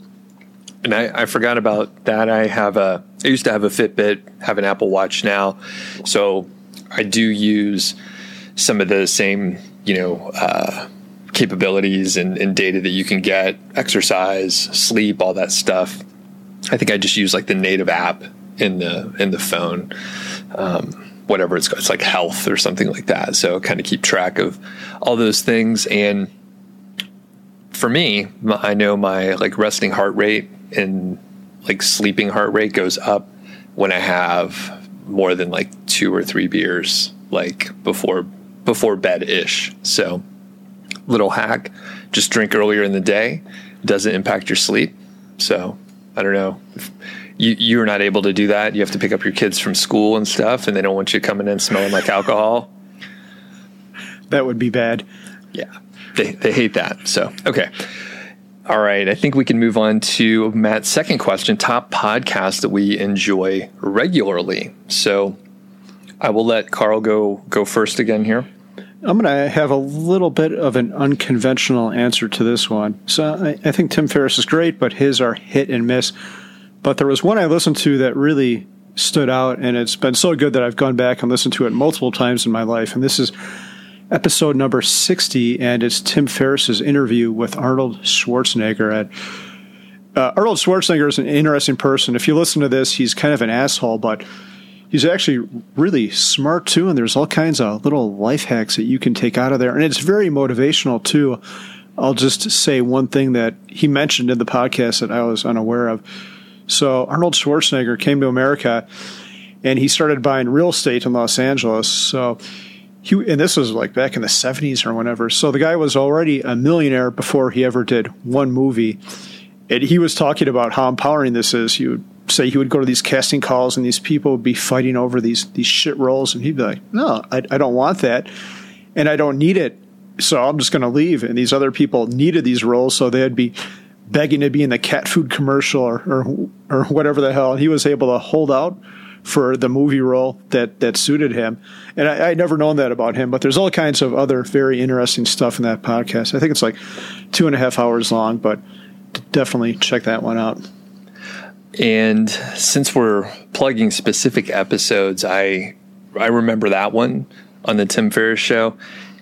and I, I, forgot about that. I have a, I used to have a Fitbit, have an Apple Watch now, so I do use some of the same, you know, uh, capabilities and, and, data that you can get, exercise, sleep, all that stuff. I think I just use like the native app in the in the phone, um, whatever it's called. it's like health or something like that. So kind of keep track of all those things and for me, I know my like resting heart rate and like sleeping heart rate goes up when I have more than like two or three beers like before before bed ish. So little hack, just drink earlier in the day. Doesn't impact your sleep. So I don't know. If you you're not able to do that. You have to pick up your kids from school and stuff, and they don't want you coming in smelling like alcohol. That would be bad. Yeah, they they hate that. So okay. All right, I think we can move on to Matt's second question top podcast that we enjoy regularly. So I will let Carl go go first again here. I'm going to have a little bit of an unconventional answer to this one. So I, I, think Tim Ferriss is great, but his are hit and miss. But there was one I listened to that really stood out, and it's been so good that I've gone back and listened to it multiple times in my life. And this is episode number 60, and it's Tim Ferriss's interview with Arnold Schwarzenegger. At, uh, Arnold Schwarzenegger is an interesting person. If you listen to this, he's kind of an asshole, but he's actually really smart too, and there's all kinds of little life hacks that you can take out of there. And it's very motivational too. I'll just say one thing that he mentioned in the podcast that I was unaware of. So, Arnold Schwarzenegger came to America and he started buying real estate in Los Angeles. So, he, and this was like back in the 70s or whenever. So the guy was already a millionaire before he ever did one movie. And he was talking about how empowering this is. Would say he would go to these casting calls and these people would be fighting over these these shit roles, and he'd be like, "No, I, I don't want that, and I don't need it, so I'm just going to leave." And these other people needed these roles, so they'd be begging to be in the cat food commercial or or, or whatever the hell. And he was able to hold out for the movie role that that suited him. And I, I'd never known that about him, but there's all kinds of other very interesting stuff in that podcast. I think it's like two and a half hours long, but definitely check that one out. And since we're plugging specific episodes, I I remember that one on the Tim Ferriss show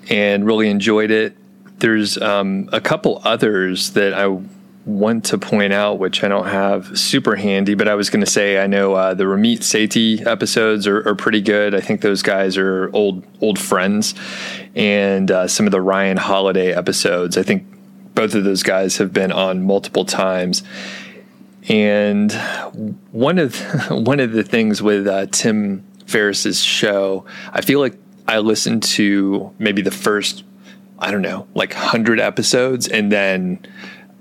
and really enjoyed it. There's um, a couple others that I want to point out, which I don't have super handy, but I was going to say I know uh, the Ramit Sethi episodes are, are, pretty good. I think those guys are old old friends, and uh, some of the Ryan Holiday episodes. I think both of those guys have been on multiple times. And one of <laughs> one of the things with uh, Tim Ferriss's show, I feel like I listened to maybe the first I don't know, like 100 episodes and then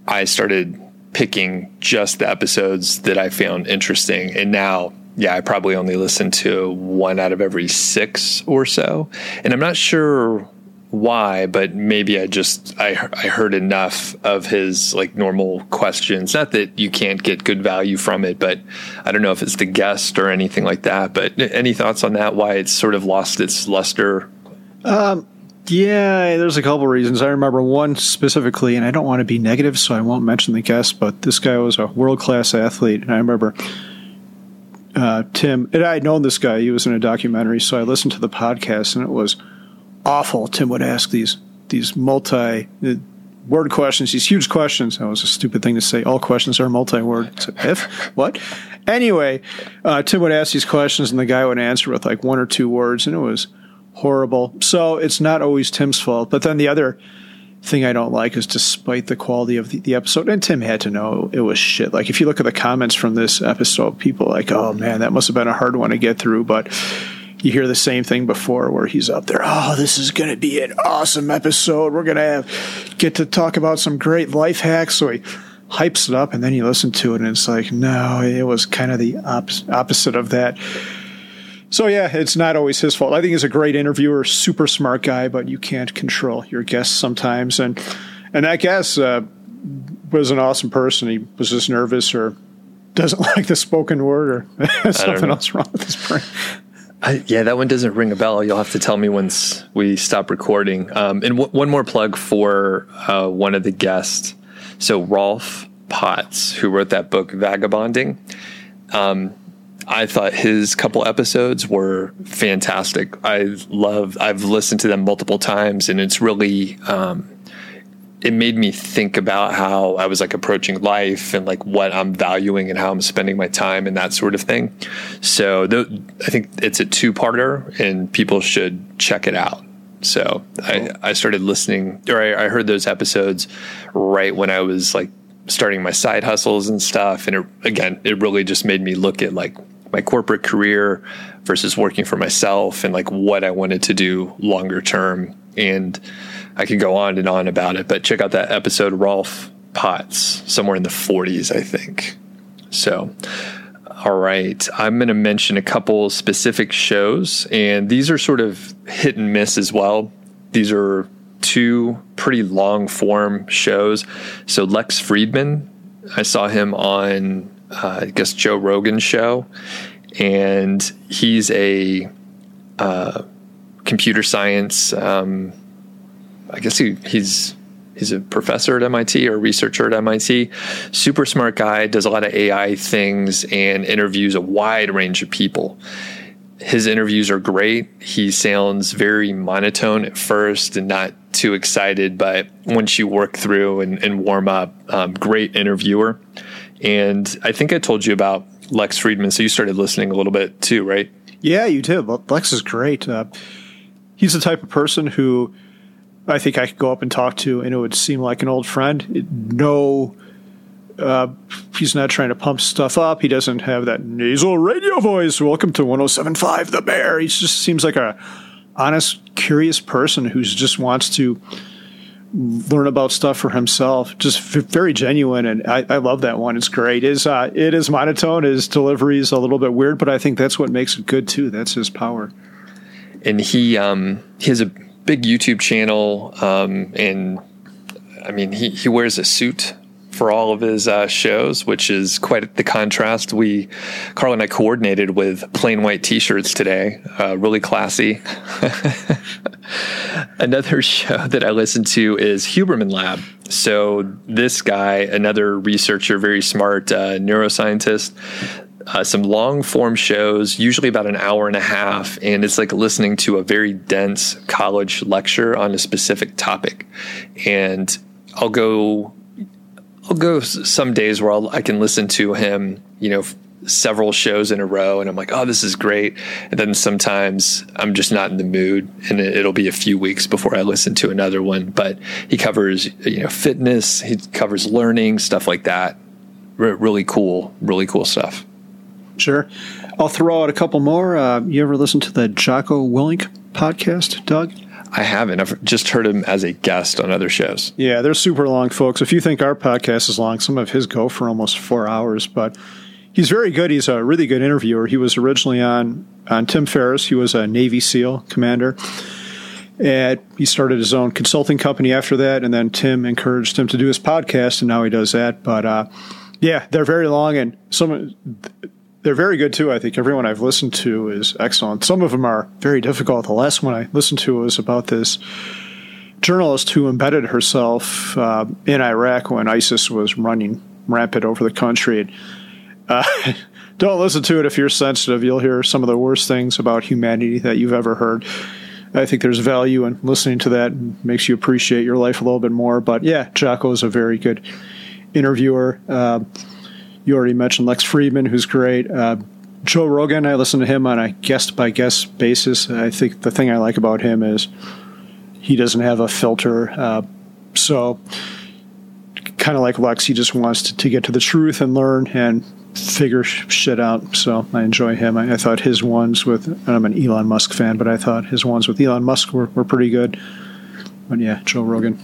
I started picking just the episodes that I found interesting. And now, yeah, I probably only listen to one out of every six or so. And I'm not sure why, but maybe I just I I heard enough of his like normal questions. Not that you can't get good value from it, but I don't know if it's the guest or anything like that. But any thoughts on that? Why it's sort of lost its luster? Um, yeah, there's a couple reasons. I remember one specifically, and I don't want to be negative, so I won't mention the guest, but this guy was a world class athlete, and I remember uh, Tim, and I had known this guy, he was in a documentary, so I listened to the podcast, and it was awful. Tim would ask these these multi word questions, these huge questions. That was a stupid thing to say. All questions are multi-word. So if what? Anyway, uh, Tim would ask these questions, and the guy would answer with like one or two words, and it was horrible. So it's not always Tim's fault. But then the other thing I don't like is despite the quality of the, the, episode, and Tim had to know it was shit. Like if you look at the comments from this episode, people like, oh man, that must have been a hard one to get through. But you hear the same thing before where he's up there, oh, this is going to be an awesome episode. We're going to have get to talk about some great life hacks. So he hypes it up, and then you listen to it, and it's like, no, it was kind of the op- opposite of that. So yeah, it's not always his fault. I think he's a great interviewer, super smart guy, but you can't control your guests sometimes. And and that guest uh, was an awesome person. He was just nervous or doesn't <laughs> like the spoken word or <laughs> something else wrong with his brain. I, yeah, that one doesn't ring a bell. You'll have to tell me once we stop recording. Um, and w- one more plug for uh, one of the guests. So Rolf Potts, who wrote that book Vagabonding. Um, I thought his couple episodes were fantastic. I love. I've listened to them multiple times, and it's really. Um, it made me think about how I was like approaching life and like what I'm valuing and how I'm spending my time and that sort of thing. So the, I think it's a two parter, and people should check it out. So I, I started listening, or I, I heard those episodes right when I was like starting my side hustles and stuff. And it, again, it really just made me look at like my corporate career versus working for myself and like what I wanted to do longer term. And I could go on and on about it, but check out that episode, Rolf Potts, somewhere in the 40s, I think. So, all right. I'm going to mention a couple specific shows, and these are sort of hit and miss as well. These are two pretty long form shows. So, Lex Fridman, I saw him on uh, I guess Joe Rogan's show, and he's a uh, computer science. Um, I guess he, he's he's a professor at MIT or researcher at MIT. Super smart guy, does a lot of AI things and interviews a wide range of people. His interviews are great. He sounds very monotone at first and not too excited, but once you work through and, and warm up, um, great interviewer. And I think I told you about Lex Fridman, so you started listening a little bit too, right? Yeah, you did. Lex is great. Uh, he's the type of person who I think I could go up and talk to, and it would seem like an old friend. It, no, uh, he's not trying to pump stuff up. He doesn't have that nasal radio voice. Welcome to 1075 The Bear. He just seems like a honest, curious person who just wants to learn about stuff for himself. Just very genuine, and I, I love that one. It's great. Is uh, it is monotone. His delivery is a little bit weird, but I think that's what makes it good too. That's his power. And he um, a big YouTube channel, um, and I mean he he wears a suit for all of his uh, shows, which is quite the contrast. We, Carl and I coordinated with plain white t-shirts today, uh, really classy. <laughs> another show that I listen to is Huberman Lab. So this guy, another researcher, very smart uh, neuroscientist, uh, some long form shows, usually about an hour and a half, and it's like listening to a very dense college lecture on a specific topic. And I'll go, I'll go some days where I'll, I can listen to him, you know, several shows in a row and I'm like, oh, this is great. And then sometimes I'm just not in the mood and it'll be a few weeks before I listen to another one. But he covers, you know, fitness, he covers learning, stuff like that. really cool, really cool stuff. Sure. I'll throw out a couple more. Uh, you ever listen to the Jocko Willink podcast, Doug? I haven't. I've just heard him as a guest on other shows. Yeah, they're super long, folks. If you think our podcast is long, some of his go for almost four hours, but he's very good. He's a really good interviewer. He was originally on on Tim Ferriss. He was a Navy SEAL commander. And he started his own consulting company after that, and then Tim encouraged him to do his podcast, and now he does that. But uh, yeah, they're very long, and some they're very good too. I think everyone I've listened to is excellent. Some of them are very difficult. The last one I listened to was about this journalist who embedded herself uh, in Iraq when ISIS was running rampant over the country. Uh, <laughs> don't listen to it if you're sensitive. You'll hear some of the worst things about humanity that you've ever heard. I think there's value in listening to that and makes you appreciate your life a little bit more. But yeah, Jocko is a very good interviewer. Uh, you already mentioned Lex Fridman, who's great. Uh, Joe Rogan, I listen to him on a guest by guest basis. I think the thing I like about him is he doesn't have a filter. Uh, so, kind of like Lex, he just wants to, to, get to the truth and learn and figure shit out. So, I enjoy him. I, I, thought his ones with, I'm an Elon Musk fan, but I thought his ones with Elon Musk were, were pretty good. But yeah, Joe Rogan.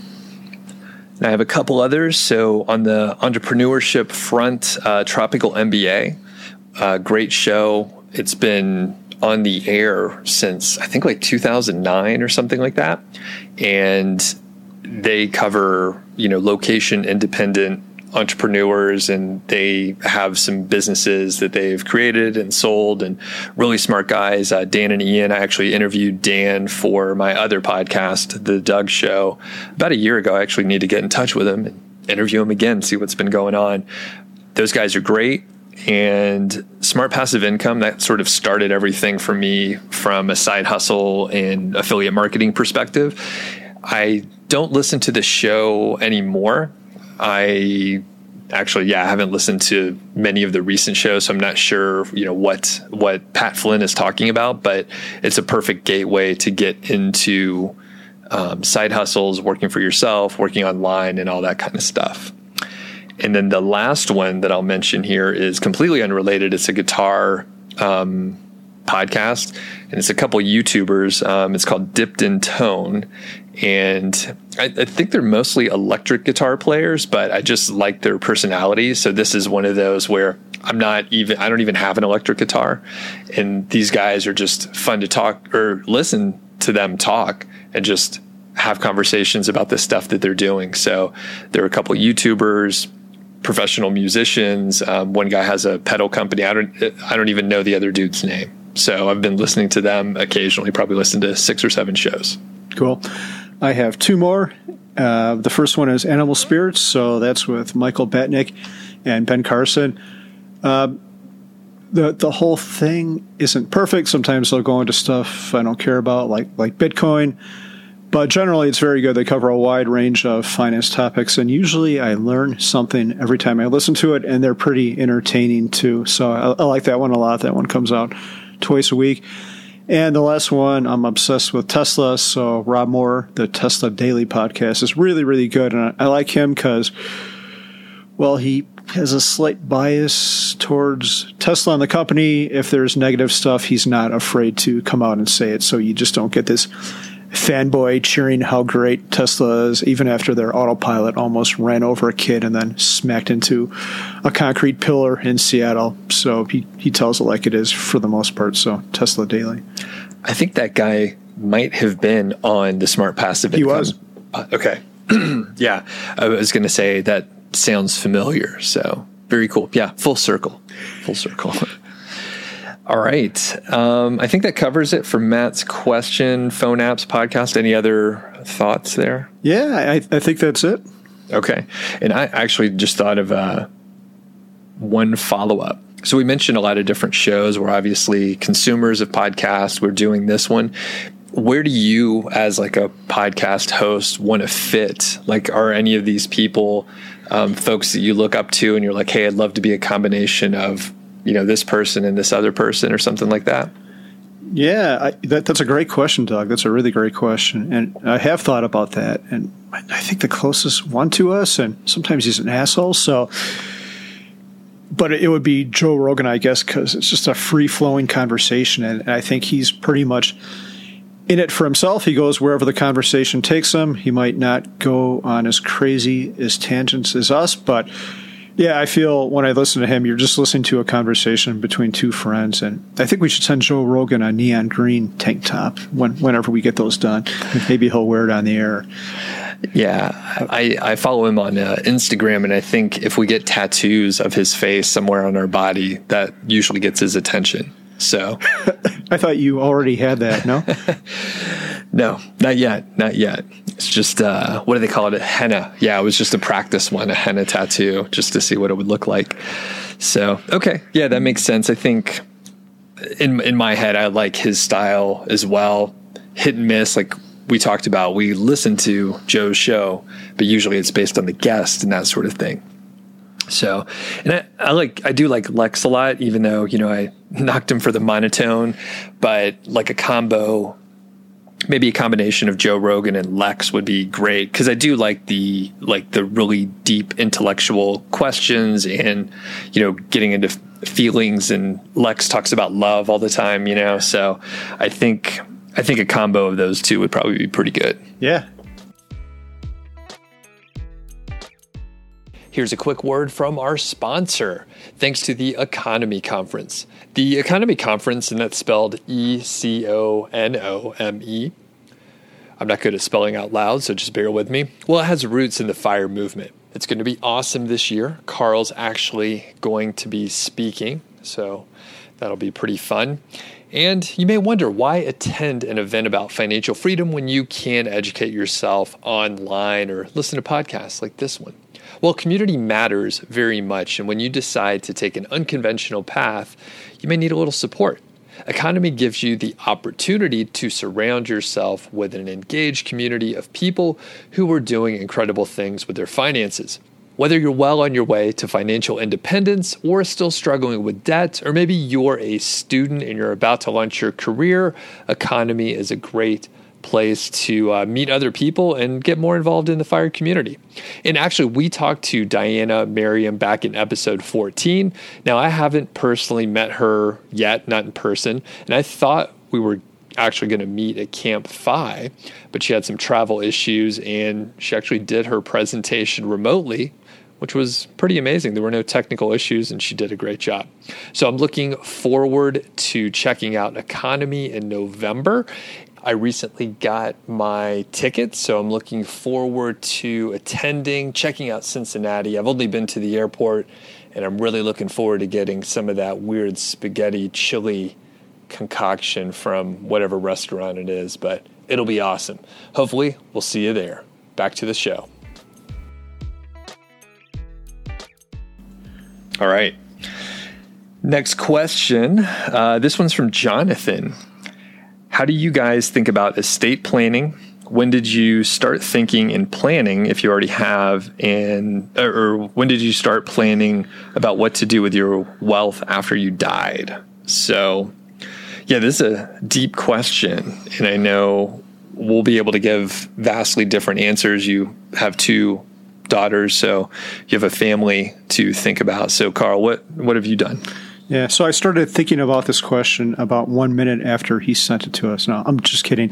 I have a couple others. So, on the entrepreneurship front, uh, Tropical MBA, uh, great show. It's been on the air since I think like 2009 or something like that. And they cover, you know, location independent entrepreneurs and they have some businesses that they've created and sold and really smart guys. Uh, Dan and Ian, I actually interviewed Dan for my other podcast, The Doug Show, about a year ago. I actually need to get in touch with him and interview him again, see what's been going on. Those guys are great and smart passive income that sort of started everything for me from a side hustle and affiliate marketing perspective i don't listen to the show anymore i actually yeah i haven't listened to many of the recent shows so i'm not sure you know what what pat flynn is talking about but it's a perfect gateway to get into um, side hustles working for yourself working online and all that kind of stuff and then the last one that I'll mention here is completely unrelated. It's a guitar um, podcast, and it's a couple YouTubers. Um, it's called Dipped in Tone, and I, I, think they're mostly electric guitar players, but I just like their personalities. So this is one of those where I'm not even I don't even have an electric guitar, and these guys are just fun to talk or listen to them talk and just have conversations about the stuff that they're doing. So there are a couple YouTubers professional musicians. Um, one guy has a pedal company. I don't I don't even know the other dude's name. So I've been listening to them occasionally. Probably listened to six or seven shows. Cool. I have two more. Uh, the first one is Animal Spirits. So that's with Michael Batnick and Ben Carlson. Uh, the the whole thing isn't perfect. Sometimes they'll go into stuff I don't care about, like like Bitcoin. But generally, it's very good. They cover a wide range of finance topics, and usually I learn something every time I listen to it, and they're pretty entertaining too. So I, I like that one a lot. That one comes out twice a week. And the last one, I'm obsessed with Tesla. So Rob Maurer, the Tesla Daily podcast, is really, really good. And I, I like him because, well, he has a slight bias towards Tesla and the company. If there's negative stuff, he's not afraid to come out and say it. So you just don't get this fanboy cheering how great Tesla is, even after their autopilot almost ran over a kid and then smacked into a concrete pillar in Seattle. So he, he tells it like it is for the most part. So Tesla Daily. I think that guy might have been on the Smart Passive. He was. Uh, okay. <clears throat> yeah. I was going to say that sounds familiar. So very cool. Yeah. Full circle. Full circle. <laughs> All right. Um, I think that covers it for Matt's question. Phone apps, podcast. Any other thoughts there? Yeah, I, I think that's it. Okay. And I actually just thought of uh, one follow up. So we mentioned a lot of different shows. We're obviously consumers of podcasts. We're doing this one. Where do you, as like a podcast host, want to fit? Like, are any of these people um, folks that you look up to, and you're like, hey, I'd love to be a combination of you know this person and this other person or something like that? Yeah, I, that, that's a great question, Doug. That's a really great question, and I have thought about that. And I think the closest one to us, and sometimes he's an asshole. So, but it would be Joe Rogan, I guess, because it's just a free flowing conversation, and I think he's pretty much in it for himself. He goes wherever the conversation takes him. He might not go on as crazy as tangents as us, but yeah, I feel when I listen to him, you're just listening to a conversation between two friends, and I think we should send Joe Rogan a neon green tank top when, whenever we get those done. <laughs> Maybe he'll wear it on the air. Yeah, I, I follow him on uh, Instagram, and I think if we get tattoos of his face somewhere on our body, that usually gets his attention. So, <laughs> I thought you already had that. No, <laughs> no, not yet, not yet. It's just uh, what do they call it? A henna. Yeah, it was just a practice one, a henna tattoo, just to see what it would look like. So, okay, yeah, that makes sense. I think in in my head, I like his style as well. hit and miss. Like we talked about, we listen to Joe's show, but usually it's based on the guest and that sort of thing. So, and I, I, like, I do like Lex a lot, even though, you know, I knocked him for the monotone, but like a combo, maybe a combination of Joe Rogan and Lex would be great. Cause I do like the, like the really deep intellectual questions and, you know, getting into feelings and Lex talks about love all the time, you know? So I think, I think a combo of those two would probably be pretty good. Yeah. Here's a quick word from our sponsor. Thanks to the EconoMe Conference. The EconoMe Conference, and that's spelled E C O N O M E. I'm not good at spelling out loud, so just bear with me. Well, it has roots in the fire movement. It's going to be awesome this year. Carl's actually going to be speaking, so that'll be pretty fun. And you may wonder why attend an event about financial freedom when you can educate yourself online or listen to podcasts like this one. Well, community matters very much, and when you decide to take an unconventional path, you may need a little support. EconoMe gives you the opportunity to surround yourself with an engaged community of people who are doing incredible things with their finances. Whether you're well on your way to financial independence or still struggling with debt, or maybe you're a student and you're about to launch your career, EconoMe is a great place to uh, meet other people and get more involved in the fire community. And actually, we talked to Diania Merriam back in episode 14. Now, I haven't personally met her yet, not in person, and I thought we were actually going to meet at Camp Fi, but she had some travel issues and she actually did her presentation remotely. Which was pretty amazing. There were no technical issues, and she did a great job. So, I'm looking forward to checking out EconoMe in November I recently got my ticket, so I'm looking forward to attending, checking out Cincinnati. I've only been to the airport, and I'm really looking forward to getting some of that weird spaghetti chili concoction from whatever restaurant it is, but it'll be awesome. Hopefully, we'll see you there. Back to the show. All right. Next question. Uh, this one's from Jonathan. How do you guys think about estate planning? When did you start thinking and planning, if you already have, and or when did you start planning about what to do with your wealth after you died? So, yeah, this is a deep question, and I know we'll be able to give vastly different answers. You have two daughters, so you have a family to think about. So, Carl, what what have you done? Yeah, so I started thinking about this question about one minute after he sent it to us. No, I'm just kidding.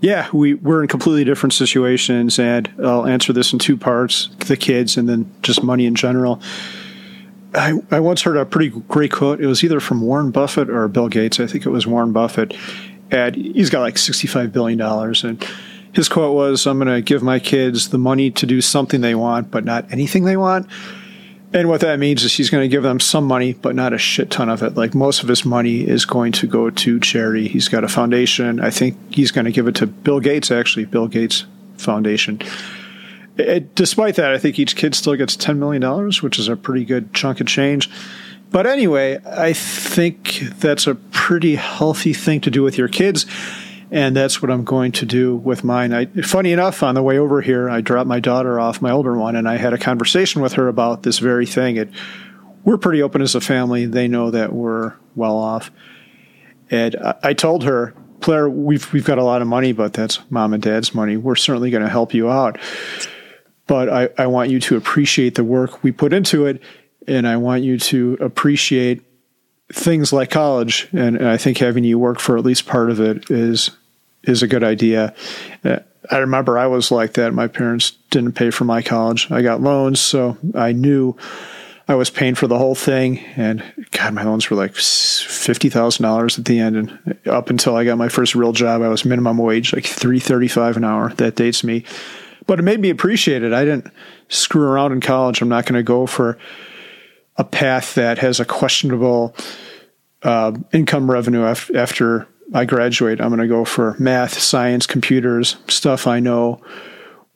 Yeah, we, we're in completely different situations, and I'll answer this in two parts the kids and then just money in general. I, I once heard a pretty great quote. It was either from Warren Buffett or Bill Gates. I think it was Warren Buffett. And he's got like $65 billion. And his quote was I'm going to give my kids the money to do something they want, but not anything they want. And what that means is he's going to give them some money, but not a shit ton of it. Like most of his money is going to go to charity. He's got a foundation. I think he's going to give it to Bill Gates, actually, Bill Gates Foundation. It, despite that, I think each kid still gets $10 million, which is a pretty good chunk of change. But anyway, I think that's a pretty healthy thing to do with your kids and that's what I'm going to do with mine. I, funny enough, on the way over here, I dropped my daughter off, my older one, and I had a conversation with her about this very thing. It, we're pretty open as a family. They know that we're well off, and I, I told her, Claire, we've we've got a lot of money, but that's mom and dad's money. We're certainly going to help you out, but I, I want you to appreciate the work we put into it, and I want you to appreciate things like college, and, and, I think having you work for at least part of it is is a good idea. Uh, I remember I was like that. My parents didn't pay for my college. I got loans, so I knew I was paying for the whole thing. And God, my loans were like fifty thousand dollars at the end. And up until I got my first real job, I was minimum wage, like three thirty five an hour. That dates me, but it made me appreciate it. I didn't screw around in college. I'm not going to go for a path that has a questionable uh, income revenue after I graduate, I'm going to go for math, science, computers, stuff I know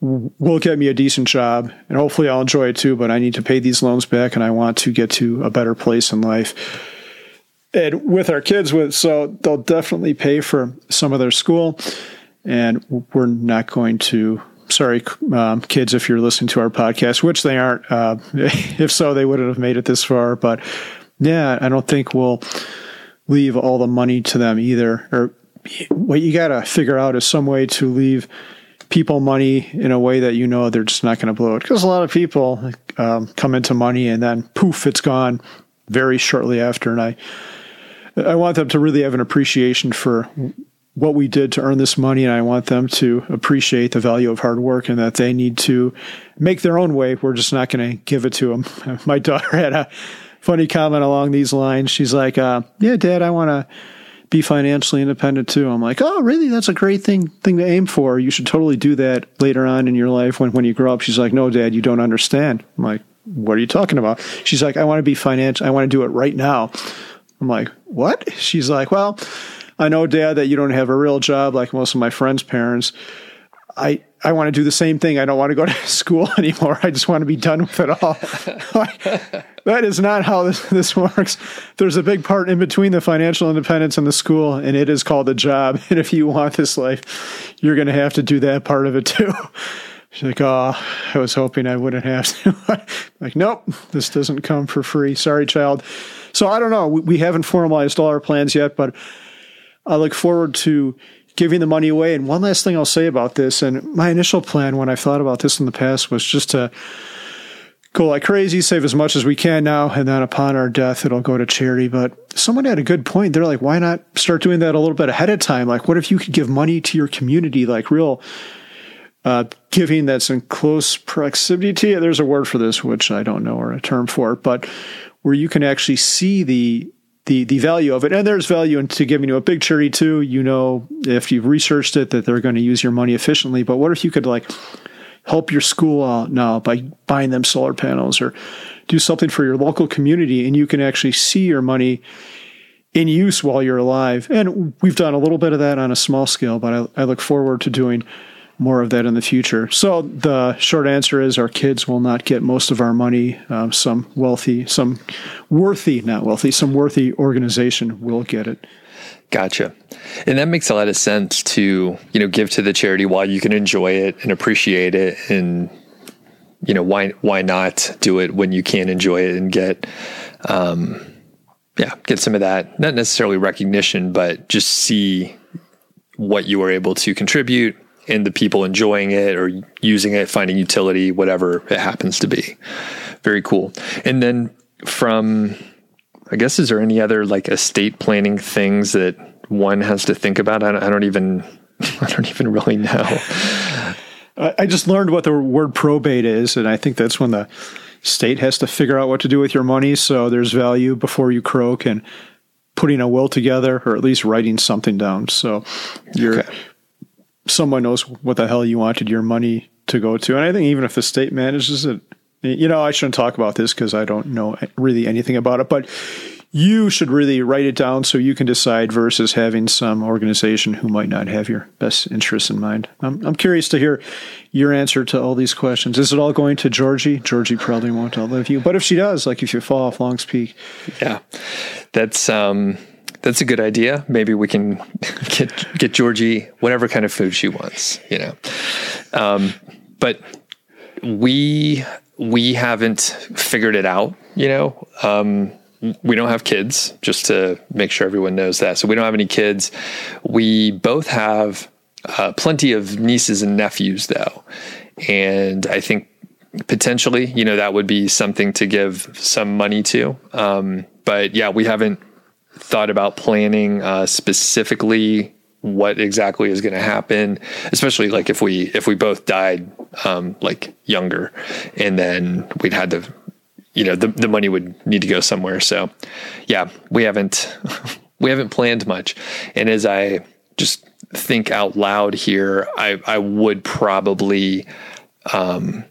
will get me a decent job and hopefully I'll enjoy it too, but I need to pay these loans back and I want to get to a better place in life. and with our kids with so they'll definitely pay for some of their school and we're not going to sorry um, kids if you're listening to our podcast which they aren't uh, <laughs> if so they wouldn't have made it this far but yeah i don't think we'll leave all the money to them either or what you got to figure out is some way to leave people money in a way that you know they're just not going to blow it because a lot of people um, come into money and then poof it's gone very shortly after and i I want them to really have an appreciation for what we did to earn this money, and I want them to appreciate the value of hard work and that they need to make their own way. We're just not going to give it to them. <laughs> My daughter had a funny comment along these lines. She's like, uh, "Yeah, Dad, I want to." be financially independent too. I'm like, oh, really? That's a great thing thing to aim for. You should totally do that later on in your life when when you grow up. She's like, no, Dad, you don't understand. I'm like, what are you talking about? She's like, I want to be financial. I want to do it right now. I'm like, what? She's like, well, I know, Dad, that you don't have a real job like most of my friends' parents. I I want to do the same thing. I don't want to go to <laughs> school <laughs> anymore. I just want to be done with it all. <laughs> that is not how this, <laughs> this works. There's a big part in between the financial independence and the school, and it is called a job. <laughs> And if you want this life, you're going to have to do that part of it too. <laughs> She's like, oh, I was hoping I wouldn't have to. like, nope, this doesn't come for free. Sorry, child. So I don't know. We, we haven't formalized all our plans yet, but I look forward to giving the money away. And one last thing I'll say about this, and my initial plan when I thought about this in the past was just to go like crazy, save as much as we can now, and then upon our death, it'll go to charity. But someone had a good point. They're like, why not start doing that a little bit ahead of time? Like, what if you could give money to your community, like real uh, giving that's in close proximity to you? There's a word for this, which I don't know or a term for it, but where you can actually see the the the value of it. And there's value into giving you a big charity too. You know, if you've researched it, that they're going to use your money efficiently. But what if you could like help your school out now by buying them solar panels or do something for your local community, and you can actually see your money in use while you're alive. And we've done a little bit of that on a small scale, but I, I look forward to doing more of that in the future. So the short answer is our kids will not get most of our money. Um, some wealthy, some worthy, not wealthy, some worthy organization will get it. Gotcha. And that makes a lot of sense to, you know, give to the charity while you can enjoy it and appreciate it and you know, why why not do it when you can enjoy it and get um yeah, get some of that, not necessarily recognition, but just see what you are able to contribute and the people enjoying it or using it, finding utility, whatever it happens to be. Very cool. And then from, I guess, is there any other like estate planning things that one has to think about? I don't, I don't even, <laughs> I don't even really know. I just learned what the word probate is, and I think that's when the state has to figure out what to do with your money. So there's value before you croak and putting a will together, or at least writing something down. So you're okay someone knows what the hell you wanted your money to go to. And I think even if the state manages it, you know, I shouldn't talk about this because I don't know really anything about it, but you should really write it down so you can decide versus having some organization who might not have your best interests in mind. I'm, I'm curious to hear your answer to all these questions. Is it all going to Georgie? Georgie probably won't outlive you, but if she does, like if you fall off Long's Peak, yeah, that's um, that's a good idea. Maybe we can <laughs> get get Georgie whatever kind of food she wants, you know. Um, but we we haven't figured it out, you know. Um, we don't have kids, just to make sure everyone knows that. So we don't have any kids. We both have uh, plenty of nieces and nephews, though, and I think potentially, you know, that would be something to give some money to. Um, but yeah, we haven't thought about planning uh, specifically what exactly is going to happen especially like if we if we both died um like younger and then we'd had to you know the, the money would need to go somewhere. So yeah we haven't <laughs> we haven't planned much. And as i just think out loud here i i would probably um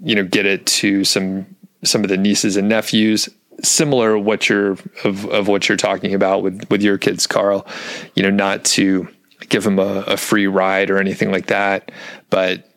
you know get it to some some of the nieces and nephews similar what you're of, of what you're talking about with with your kids carl you know not to give them a, a free ride or anything like that but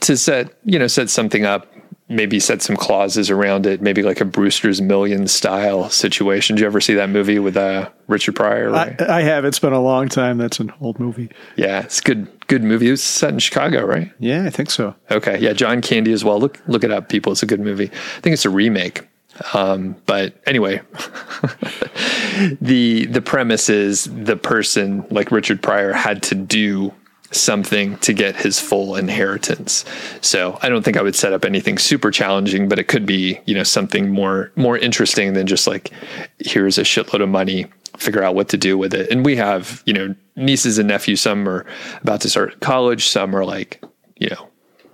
to set you know set something up maybe set some clauses around it, maybe like a Brewster's Million style situation. Did you ever see that movie with uh, Richard Pryor? Right? I, I, have. It's been a long time. That's an old movie. Yeah, it's good. Good movie. It was set in Chicago, right? Yeah, I think so. Okay, yeah, John Candy as well. Look look it up, people. It's a good movie. I think it's a remake. Um, but anyway, <laughs> the the premise is the person like Richard Pryor had to do something to get his full inheritance. So I don't think I would set up anything super challenging, but it could be, you know, something more more interesting than just like here's a shitload of money, figure out what to do with it. And we have, you know, nieces and nephews, some are about to start college, some are like, you know,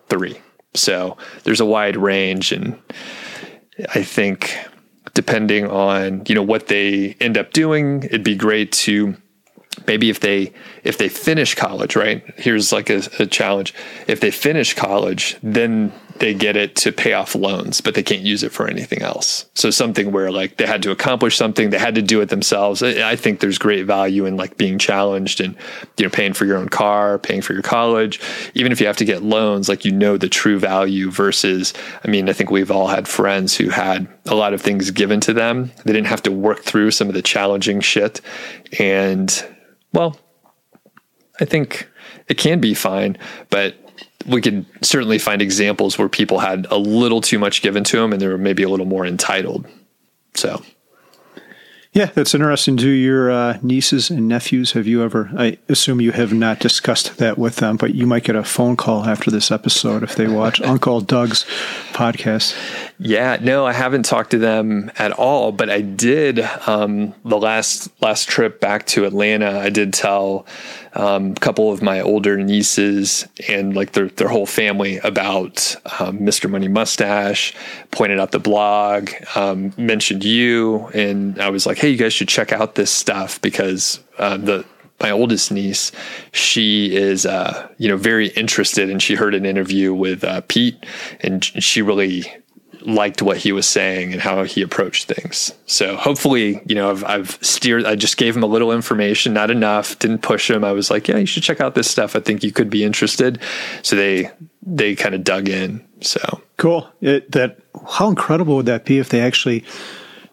three. So there's a wide range and I think depending on, you know, what they end up doing, it'd be great to maybe if they if they finish college right? Here's like a, a, challenge. If they finish college then they get it to pay off loans but they can't use it for anything else. So something where like they had to accomplish something they had to do it themselves. I think there's great value in like being challenged and you know paying for your own car paying for your college. Even if you have to get loans like you know the true value versus i mean i think we've all had friends who had a lot of things given to them. They didn't have to work through some of the challenging shit. And well, I think it can be fine, but we could certainly find examples where people had a little too much given to them and they were maybe a little more entitled. So, yeah, that's interesting. Do your uh, nieces and nephews have you ever? I assume you have not discussed that with them, but you might get a phone call after this episode if they watch <laughs> Uncle Doug's podcast. Yeah, no, I haven't talked to them at all, but I did um, the last last trip back to Atlanta. I did tell um, a couple of my older nieces and like their their whole family about um, Mr. Money Mustache. Pointed out the blog, um, mentioned you, and I was like, "Hey, you guys should check out this stuff because uh, the my oldest niece, she is, uh, you know, very interested, and she heard an interview with uh, Pete, and she really liked what he was saying and how he approached things. So hopefully, you know, I've, I've steered, I just gave him a little information, not enough, didn't push him. I was like, yeah, you should check out this stuff. I think you could be interested. So they, they kind of dug in. So cool. It, that, how incredible would that be if they actually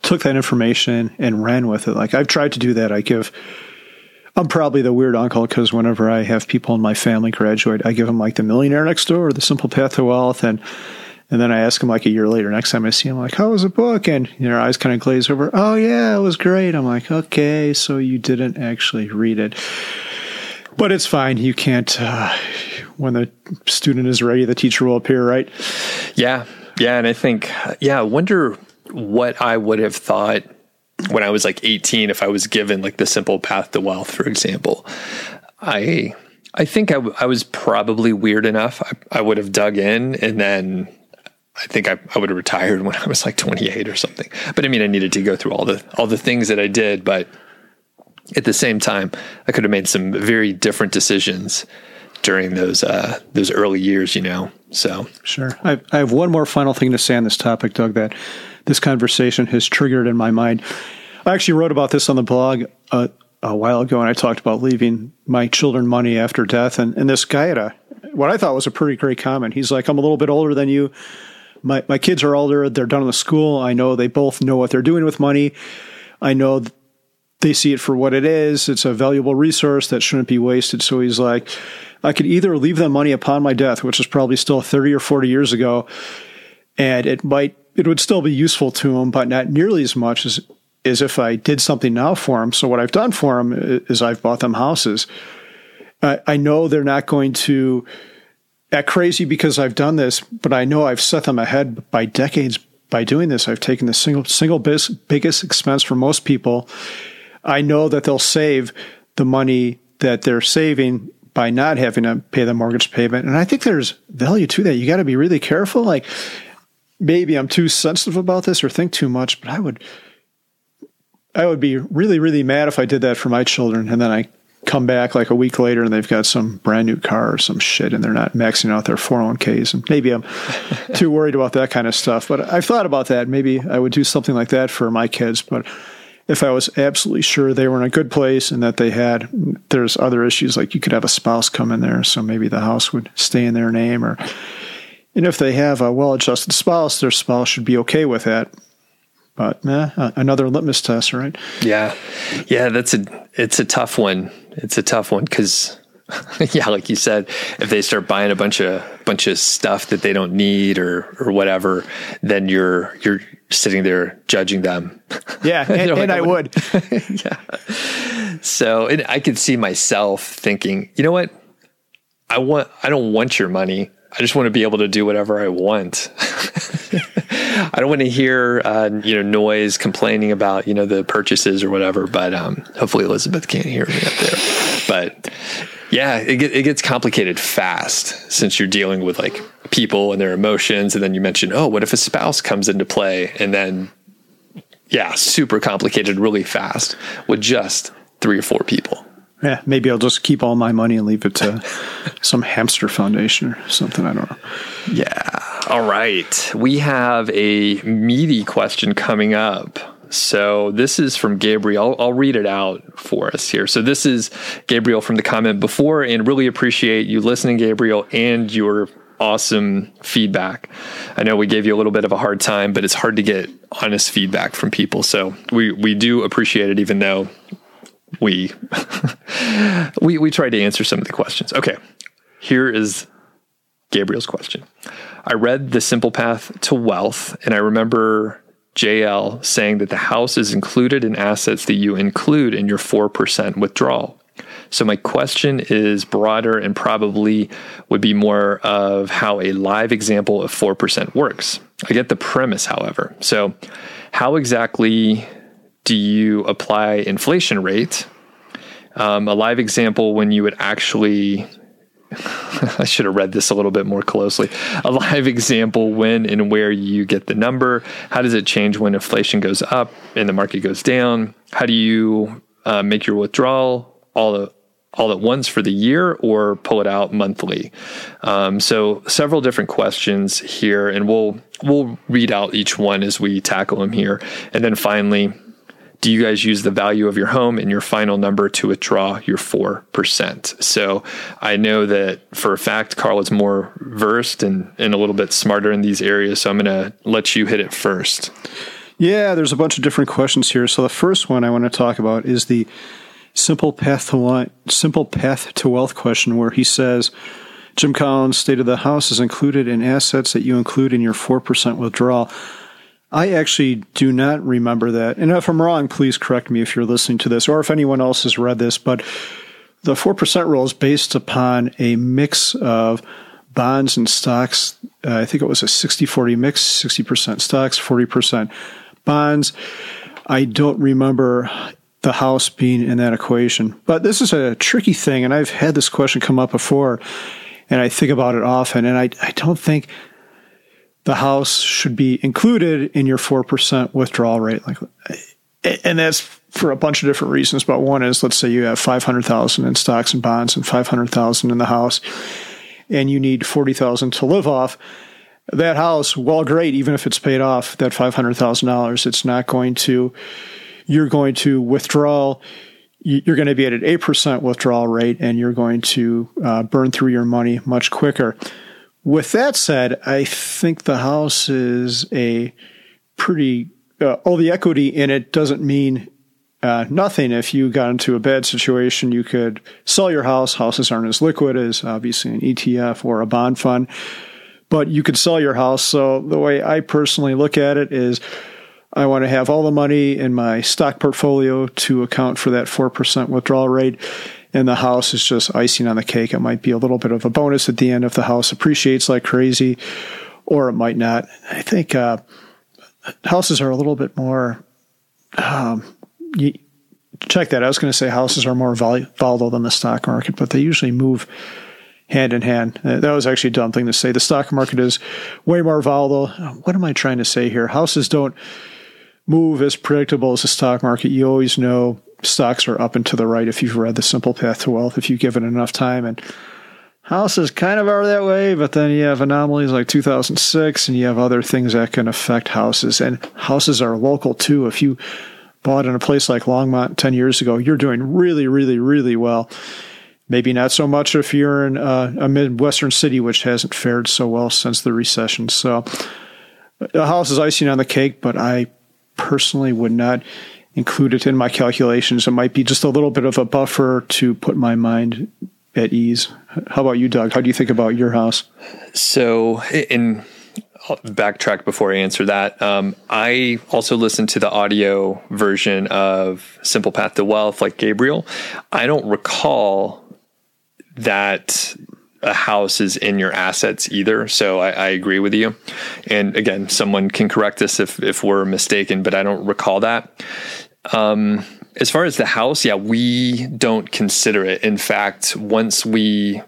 took that information and ran with it? Like I've tried to do that. I give, I'm probably the weird uncle because whenever I have people in my family graduate, I give them like the millionaire next door or the simple path to wealth. And, and then I ask him like a year later, next time I see him, like, how was the book? And their eyes kind of glaze over. Oh, yeah, it was great. I'm like, okay, so you didn't actually read it. But it's fine. You can't, uh, when the student is ready, the teacher will appear, right? Yeah. Yeah. And I think, yeah, I wonder what I would have thought when I was like 18 if I was given like the simple path to wealth, for example. I. I think I, w- I was probably weird enough. I, I would have dug in and then I think I, I would have retired when I was like 28 or something. But I mean, I needed to go through all the all the things that I did. But at the same time, I could have made some very different decisions during those uh, those early years. You know, so sure. I, I have one more final thing to say on this topic, Doug. That this conversation has triggered in my mind. I actually wrote about this on the blog uh, a while ago, and I talked about leaving my children money after death. And, and this guy had a what I thought was a pretty great comment. He's like, "I'm a little bit older than you." My, my kids are older. They're done with school. I know they both know what they're doing with money. I know they see it for what it is. It's a valuable resource that shouldn't be wasted. So he's like, I could either leave them money upon my death, which is probably still 30 or 40 years ago, and it might, it would still be useful to them, but not nearly as much as, as if I did something now for them. So what I've done for them is I've bought them houses. I, I know they're not going to, act crazy because I've done this, but I know I've set them ahead by decades by doing this. I've taken the single single bis, biggest expense for most people. I know that they'll save the money that they're saving by not having to pay the mortgage payment. And I think there's value to that. You got to be really careful. Like maybe I'm too sensitive about this or think too much, but I would I would be really, really mad if I did that for my children and then I come back like a week later and they've got some brand new car or some shit and they're not maxing out their 401ks. And maybe I'm <laughs> too worried about that kind of stuff. But I've thought about that. Maybe I would do something like that for my kids. But if I was absolutely sure they were in a good place and that they had, there's other issues like you could have a spouse come in there. So maybe the house would stay in their name or And if they have a well adjusted spouse, their spouse should be okay with that. But eh, another litmus test, right? Yeah. Yeah, that's a it's a tough one. It's a tough one because <laughs> yeah, like you said, if they start buying a bunch of bunch of stuff that they don't need or or whatever, then you're you're sitting there judging them. Yeah, <laughs> and, like, and I would. <laughs> yeah. So I could see myself thinking, you know what? I want I don't want your money. I just want to be able to do whatever I want. I don't want to hear uh, you know noise complaining about you know the purchases or whatever. But um, hopefully Elizabeth can't hear me up there. But yeah, it, get, it gets complicated fast since you're dealing with like people and their emotions, and then you mentioned, oh, what if a spouse comes into play, and then yeah, super complicated really fast with just three or four people. Yeah, maybe I'll just keep all my money and leave it to <laughs> some hamster foundation or something. I don't know. Yeah. All right. We have a meaty question coming up. So this is from Gabriel. I'll, I'll, read it out for us here. So this is Gabriel from the comment before, and really appreciate you listening, Gabriel, and your awesome feedback. I know we gave you a little bit of a hard time, but it's hard to get honest feedback from people. So we we do appreciate it, even though we <laughs> we we tried to answer some of the questions. Okay, here is Gabriel's question. I read The Simple Path to Wealth, and I remember JL saying that the house is included in assets that you include in your 4% withdrawal. So, my question is broader and probably would be more of how a live example of 4% works. I get the premise, however. So, how exactly do you apply inflation rate? Um, a live example when you would actually <laughs> I should have read this a little bit more closely. A live example when and where you get the number. How does it change when inflation goes up and the market goes down? How do you uh, make your withdrawal all all at once for the year or pull it out monthly? Um, so several different questions here, and we'll we'll read out each one as we tackle them here, and then finally do you guys use the value of your home in your final number to withdraw your 4%? So I know that for a fact, Carl is more versed and, and a little bit smarter in these areas. So I'm going to let you hit it first. Yeah, there's a bunch of different questions here. So the first one I want to talk about is the simple path to simple path to wealth question, where he says, Jim Collins stated the house is included in assets that you include in your 4% withdrawal. I actually do not remember that. And if I'm wrong, please correct me if you're listening to this or if anyone else has read this. But the 4% rule is based upon a mix of bonds and stocks. Uh, I think it was a 60 40 mix 60% stocks, 40% bonds. I don't remember the house being in that equation. But this is a tricky thing. And I've had this question come up before and I think about it often. And I, I don't think the house should be included in your 4% withdrawal rate. Like, and that's for a bunch of different reasons. But one is, let's say you have 500,000 in stocks and bonds and 500,000 in the house and you need 40,000 to live off. That house, well, great, even if it's paid off that $500,000, it's not going to, you're going to withdraw you're going to be at an 8% withdrawal rate and you're going to uh, burn through your money much quicker. With that said, I think the house is a pretty, uh, all the equity in it doesn't mean uh, nothing. If you got into a bad situation, you could sell your house. Houses aren't as liquid as obviously an ETF or a bond fund, but you could sell your house. So the way I personally look at it is I want to have all the money in my stock portfolio to account for that 4% withdrawal rate and the house is just icing on the cake. It might be a little bit of a bonus at the end if the house appreciates like crazy, or it might not. I think uh, houses are a little bit more. Um, you, check that. I was going to say houses are more volatile than the stock market, but they usually move hand in hand. Uh, that was actually a dumb thing to say. The stock market is way more volatile. What am I trying to say here? Houses don't move as predictable as the stock market. You always know stocks are up and to the right if you've read The Simple Path to Wealth, if you've given enough time. And houses kind of are that way, but then you have anomalies like 2006 and you have other things that can affect houses. And houses are local too. If you bought in a place like Longmont 10 years ago, you're doing really, really, really well. Maybe not so much if you're in uh, a midwestern city, which hasn't fared so well since the recession. So, a house is icing on the cake, but I personally would not include it in my calculations. It might be just a little bit of a buffer to put my mind at ease. How about you, Doug? How do you think about your house? So, in I'll backtrack before I answer that. Um, I also listened to the audio version of Simple Path to Wealth, like Gabriel. I don't recall that a house is in your assets either. So I, I, agree with you. And again, someone can correct us if, if we're mistaken, but I don't recall that. Um, as far as the house, yeah, we don't consider it. In fact, once we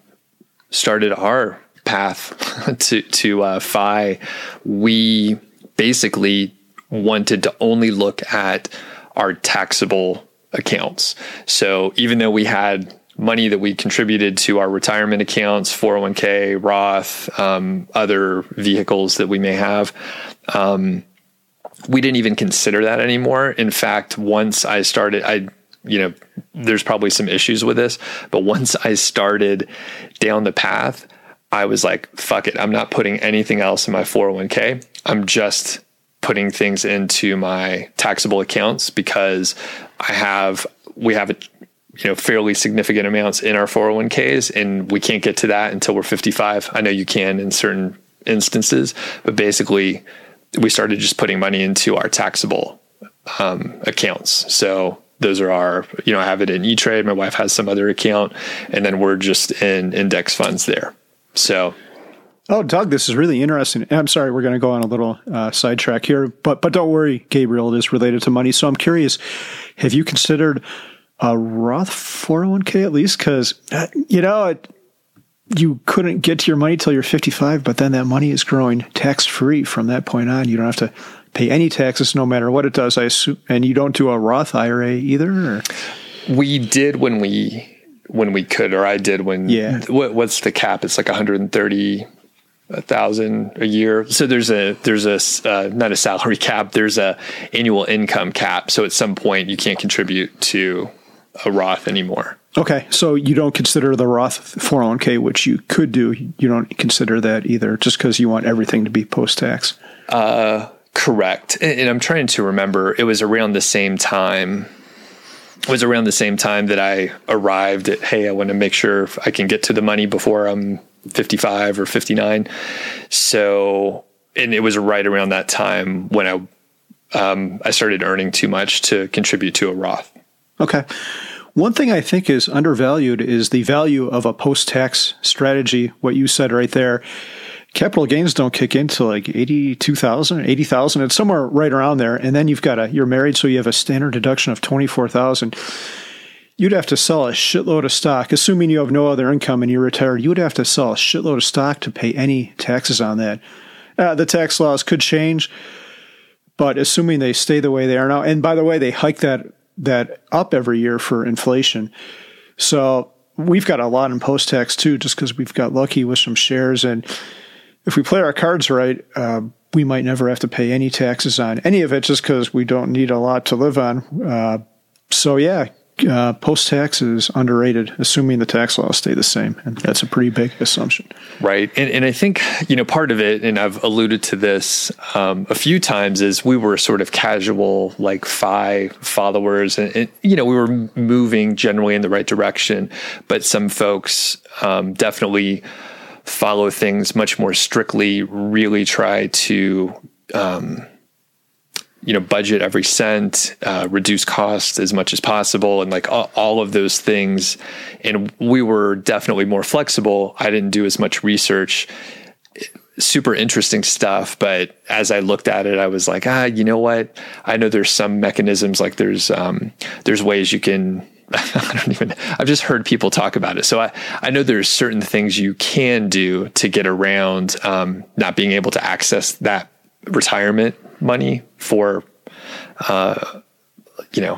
started our path <laughs> to to uh, FI, we basically wanted to only look at our taxable accounts. So even though we had money that we contributed to our retirement accounts, 401k, Roth, um, other vehicles that we may have, um, we didn't even consider that anymore. In fact, once I started, I you know, there's probably some issues with this, but once I started down the path, I was like, fuck it. I'm not putting anything else in my 401k. I'm just putting things into my taxable accounts because I have, we have a, you know, fairly significant amounts in our 401ks and we can't get to that until we're 55. I know you can in certain instances, but basically we started just putting money into our taxable um, accounts. So those are our, you know, I have it in E Trade. My wife has some other account, and then we're just in index funds there. So, oh, Doug, this is really interesting. I'm sorry, we're going to go on a little uh, sidetrack here, but but don't worry, Gabriel, it is related to money. So I'm curious, have you considered a Roth 401k at least? Because uh, you know. You couldn't get to your money till you're 55, but then that money is growing tax free from that point on. You don't have to pay any taxes no matter what it does. I assume, and you don't do a Roth IRA either. Or? We did when we when we could, or I did when. Yeah. What, what's the cap? It's like 130 a thousand a year. So there's a there's a uh, not a salary <laughs> cap. There's a annual income cap. So at some point you can't contribute to a Roth anymore. Okay, so you don't consider the Roth 401k, which you could do. You don't consider that either, just because you want everything to be post tax. Uh, correct. And, I'm trying to remember. It was around the same time it was around the same time that I arrived at, hey, I want to make sure I can get to the money before I'm 55 or 59. So, and it was right around that time when I, um, I started earning too much to contribute to a Roth. Okay. One thing I think is undervalued is the value of a post tax strategy. What you said right there capital gains don't kick in into like 82,000, 80,000. It's somewhere right around there. And then you've got a, you're married, so you have a standard deduction of 24,000. You'd have to sell a shitload of stock, assuming you have no other income and you're retired. You would have to sell a shitload of stock to pay any taxes on that. Uh, the tax laws could change, but assuming they stay the way they are now, and by the way, they hike that that up every year for inflation. So we've got a lot in post tax too, just because we've got lucky with some shares and if we play our cards right, uh, we might never have to pay any taxes on any of it just because we don't need a lot to live on. Uh, so, yeah, uh, post tax is underrated, assuming the tax laws stay the same. And that's a pretty big assumption. Right. And, and I think, you know, part of it, and I've alluded to this um, a few times, is we were sort of casual, like FI followers. And, and, you know, we were moving generally in the right direction. But some folks um, definitely follow things much more strictly, really try to, um, you know, budget every cent, uh, reduce costs as much as possible, and like all, all, of those things. And we were definitely more flexible. I didn't do as much research. Super interesting stuff, but as I looked at it, I was like, ah, you know what? I know there's some mechanisms, like there's um, there's ways you can <laughs> I don't even, I've just heard people talk about it. So I, I know there's certain things you can do to get around um, not being able to access that retirement money for, uh, you know,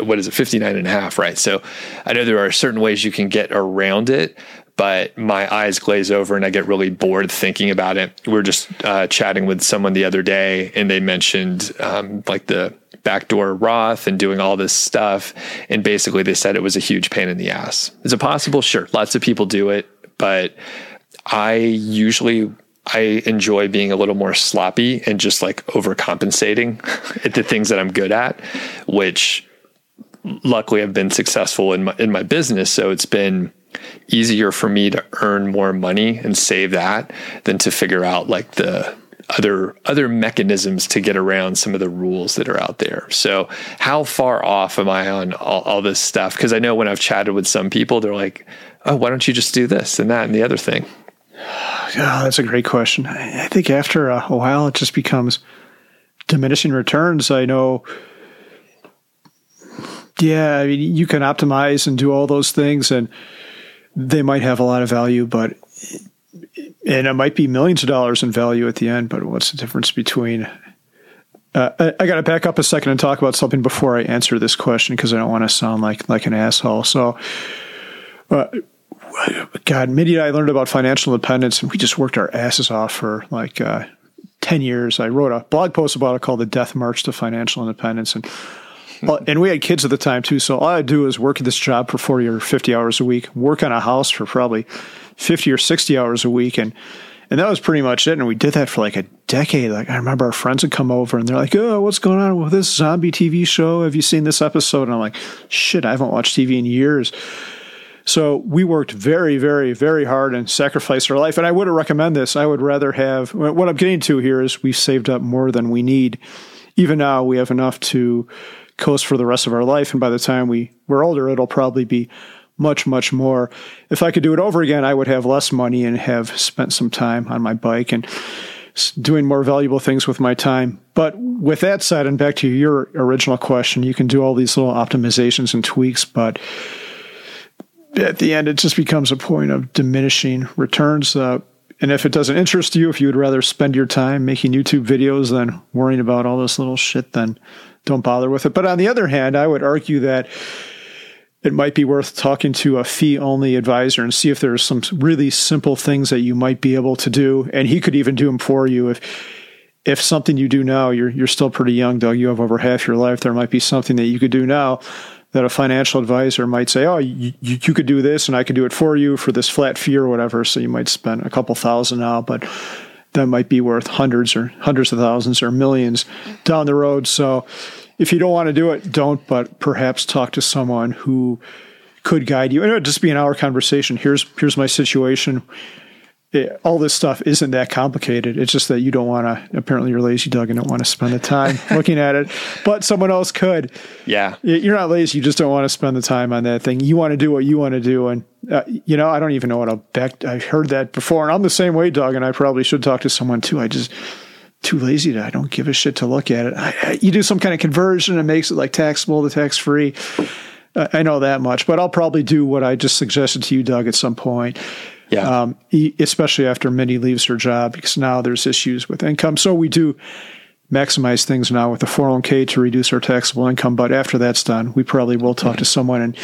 what is it, 59 and a half, right? So I know there are certain ways you can get around it, but my eyes glaze over and I get really bored thinking about it. We were just uh, chatting with someone the other day and they mentioned um, like the backdoor Roth and doing all this stuff. And basically, they said it was a huge pain in the ass. Is it possible? Sure. Lots of people do it, but I usually I enjoy being a little more sloppy and just like overcompensating <laughs> at the things that I'm good at, which luckily I've been successful in my in my business. So it's been easier for me to earn more money and save that than to figure out like the other other mechanisms to get around some of the rules that are out there. So how far off am I on all, all this stuff? Because I know when I've chatted with some people, they're like, "Oh, why don't you just do this and that and the other thing?" Oh, that's a great question. I think after a while, it just becomes diminishing returns. I know. Yeah, I mean, you can optimize and do all those things, and they might have a lot of value, but and it might be millions of dollars in value at the end. But what's the difference between? Uh, I, I got to back up a second and talk about something before I answer this question because I don't want to sound like like an asshole. So, uh, God, Mindy and I learned about financial independence, and we just worked our asses off for like uh, ten years. I wrote a blog post about it called "The Death March to Financial Independence," and and we had kids at the time too. So all I'd do is work at this job for forty or fifty hours a week, work on a house for probably fifty or sixty hours a week, and and that was pretty much it. And we did that for like a decade. Like I remember our friends would come over and they're like, "Oh, what's going on with this zombie TV show? Have you seen this episode?" And I'm like, "Shit, I haven't watched TV in years." So we worked very, very, very hard and sacrificed our life. And I wouldn't recommend this. I would rather have what I'm getting to here is we've saved up more than we need. Even now, we have enough to coast for the rest of our life. And by the time we, we're older, it'll probably be much, much more. If I could do it over again, I would have less money and have spent some time on my bike and doing more valuable things with my time. But with that said, and back to your original question, you can do all these little optimizations and tweaks, but at the end, it just becomes a point of diminishing returns. Uh, and if it doesn't interest you, if you would rather spend your time making YouTube videos than worrying about all this little shit, then don't bother with it. But on the other hand, I would argue that it might be worth talking to a fee only advisor and see if there's some really simple things that you might be able to do. And he could even do them for you. If, if something you do now, you're, you're still pretty young, Doug, you have over half your life. There might be something that you could do now that a financial advisor might say, "Oh, you, you could do this, and I could do it for you for this flat fee or whatever." So you might spend a couple thousand now, but that might be worth hundreds or hundreds of thousands or millions down the road. So if you don't want to do it, don't. But perhaps talk to someone who could guide you. And it would just be an hour conversation. Here's here's my situation it, all this stuff isn't that complicated. It's just that you don't want to. Apparently, you're lazy, Doug, and don't want to spend the time <laughs> looking at it. But someone else could. Yeah, you're not lazy. You just don't want to spend the time on that thing. You want to do what you want to do, and uh, you know, I don't even know what a back. I've heard that before, and I'm the same way, Doug. And I probably should talk to someone too. I just too lazy to. I don't give a shit to look at it. I, I, you do some kind of conversion and makes it like taxable to tax free. Uh, I know that much, but I'll probably do what I just suggested to you, Doug, at some point yeah. Um, especially after Mindy leaves her job because now there's issues with income. So we do maximize things now with the 401k to reduce our taxable income. But after that's done, we probably will talk to someone and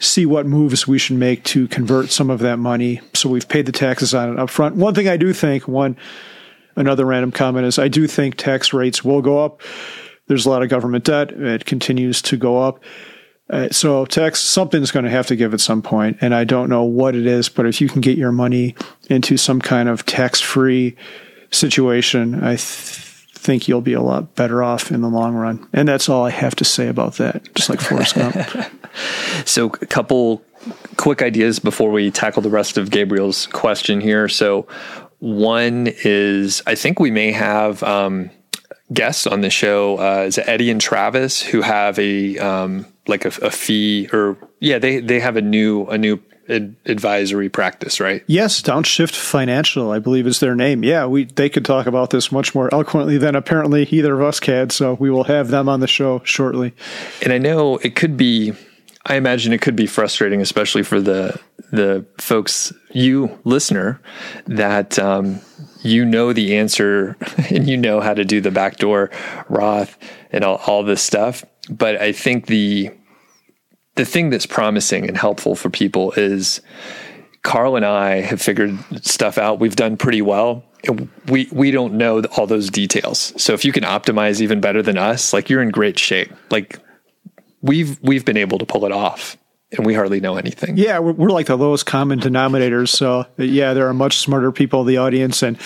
see what moves we should make to convert some of that money. So we've paid the taxes on it up front. One thing I do think, one, another random comment is I do think tax rates will go up. There's a lot of government debt. It continues to go up. Uh, so tax something's going to have to give at some point, and I don't know what it is. But if you can get your money into some kind of tax-free situation, I th- think you'll be a lot better off in the long run. And that's all I have to say about that. Just like Forrest Gump. <laughs> so, a couple quick ideas before we tackle the rest of Gabriel's question here. So, one is I think we may have. Um, guests on the show uh, is Eddie and Travis who have a um, like a, a fee or yeah they they have a new a new ad- advisory practice right? Yes downshift financial i believe is their name. Yeah we they could talk about this much more eloquently than apparently either of us can so we will have them on the show shortly. And i know it could be i imagine it could be frustrating especially for the the folks you listener that um, you know the answer <laughs> and you know how to do the backdoor roth and all, all this stuff. But I think the the thing that's promising and helpful for people is Carl and I have figured stuff out. We've done pretty well. we we don't know all those details. So if you can optimize even better than us, like you're in great shape. Like we've we've been able to pull it off and we hardly know anything. Yeah, we're, we're, like the lowest common denominators. So yeah, there are much smarter people in the audience, and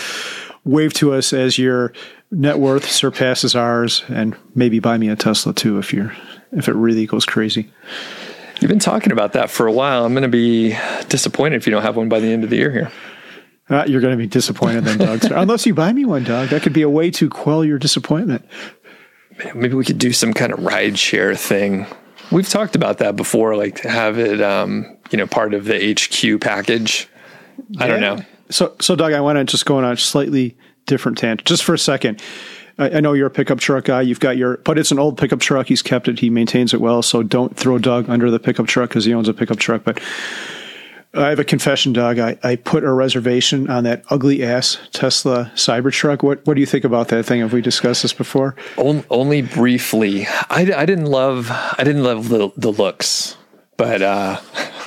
wave to us as your net worth surpasses ours, and maybe buy me a Tesla too if you're if it really goes crazy. You've been talking about that for a while. I'm going to be disappointed if you don't have one by the end of the year here. Uh, you're going to be disappointed then, Doug. <laughs> Unless you buy me one, Doug. That could be a way to quell your disappointment. Maybe we could do some kind of ride share thing. We've talked about that before, like to have it, um, you know, part of the HQ package. I don't know. So, so Doug, I want to just go on a slightly different tangent, just for a second. I, know you're a pickup truck guy. You've got your, but it's an old pickup truck. He's kept it. He maintains it well. So don't throw Doug under the pickup truck because he owns a pickup truck. But I have a confession, Doug. I, I put a reservation on that ugly ass Tesla Cybertruck. What what do you think about that thing? Have we discussed this before? Only briefly. I, I didn't love I didn't love the the looks, but uh,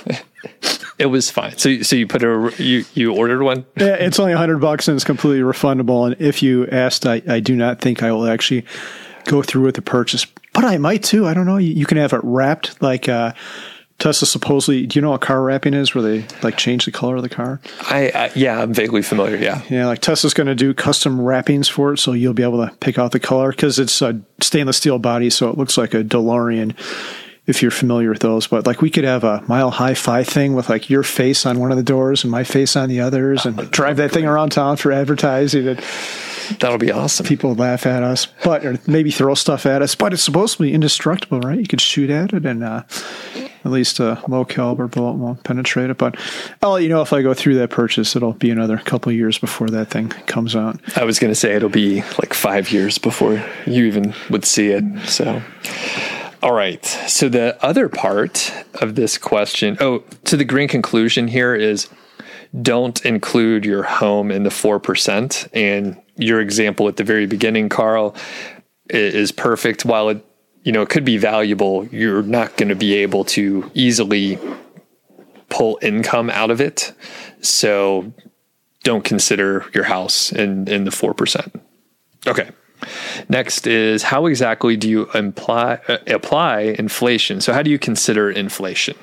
<laughs> it was fine. So so you put a you you ordered one? Yeah, it's only hundred bucks and it's completely refundable. And if you asked, I I do not think I will actually go through with the purchase, but I might too. I don't know. You, you can have it wrapped like. Uh, Tesla supposedly, do you know what car wrapping is where they like change the color of the car? I, I yeah, I'm vaguely familiar. Yeah. Yeah. Like Tesla's going to do custom wrappings for it. So you'll be able to pick out the color because it's a stainless steel body. So it looks like a DeLorean if you're familiar with those. But like we could have a mile high fi thing with like your face on one of the doors and my face on the others and <laughs> drive that thing around town for advertising. And, That'll be awesome. People laugh at us, but or maybe throw stuff at us. But it's supposed to be indestructible, right? You could shoot at it, and uh, at least a low caliber bullet won't penetrate it. But I'll let you know if I go through that purchase. It'll be another couple years before that thing comes out. I was going to say it'll be like five years before you even would see it. So. All right. So the other part of this question, oh, to the green conclusion here is don't include your home in the 4%. And your example at the very beginning, Carl, is perfect. While it, you know, it could be valuable, you're not going to be able to easily pull income out of it. So don't consider your house in, in the 4%. Okay. Next is how exactly do you imply, uh, apply inflation? So, how do you consider inflation?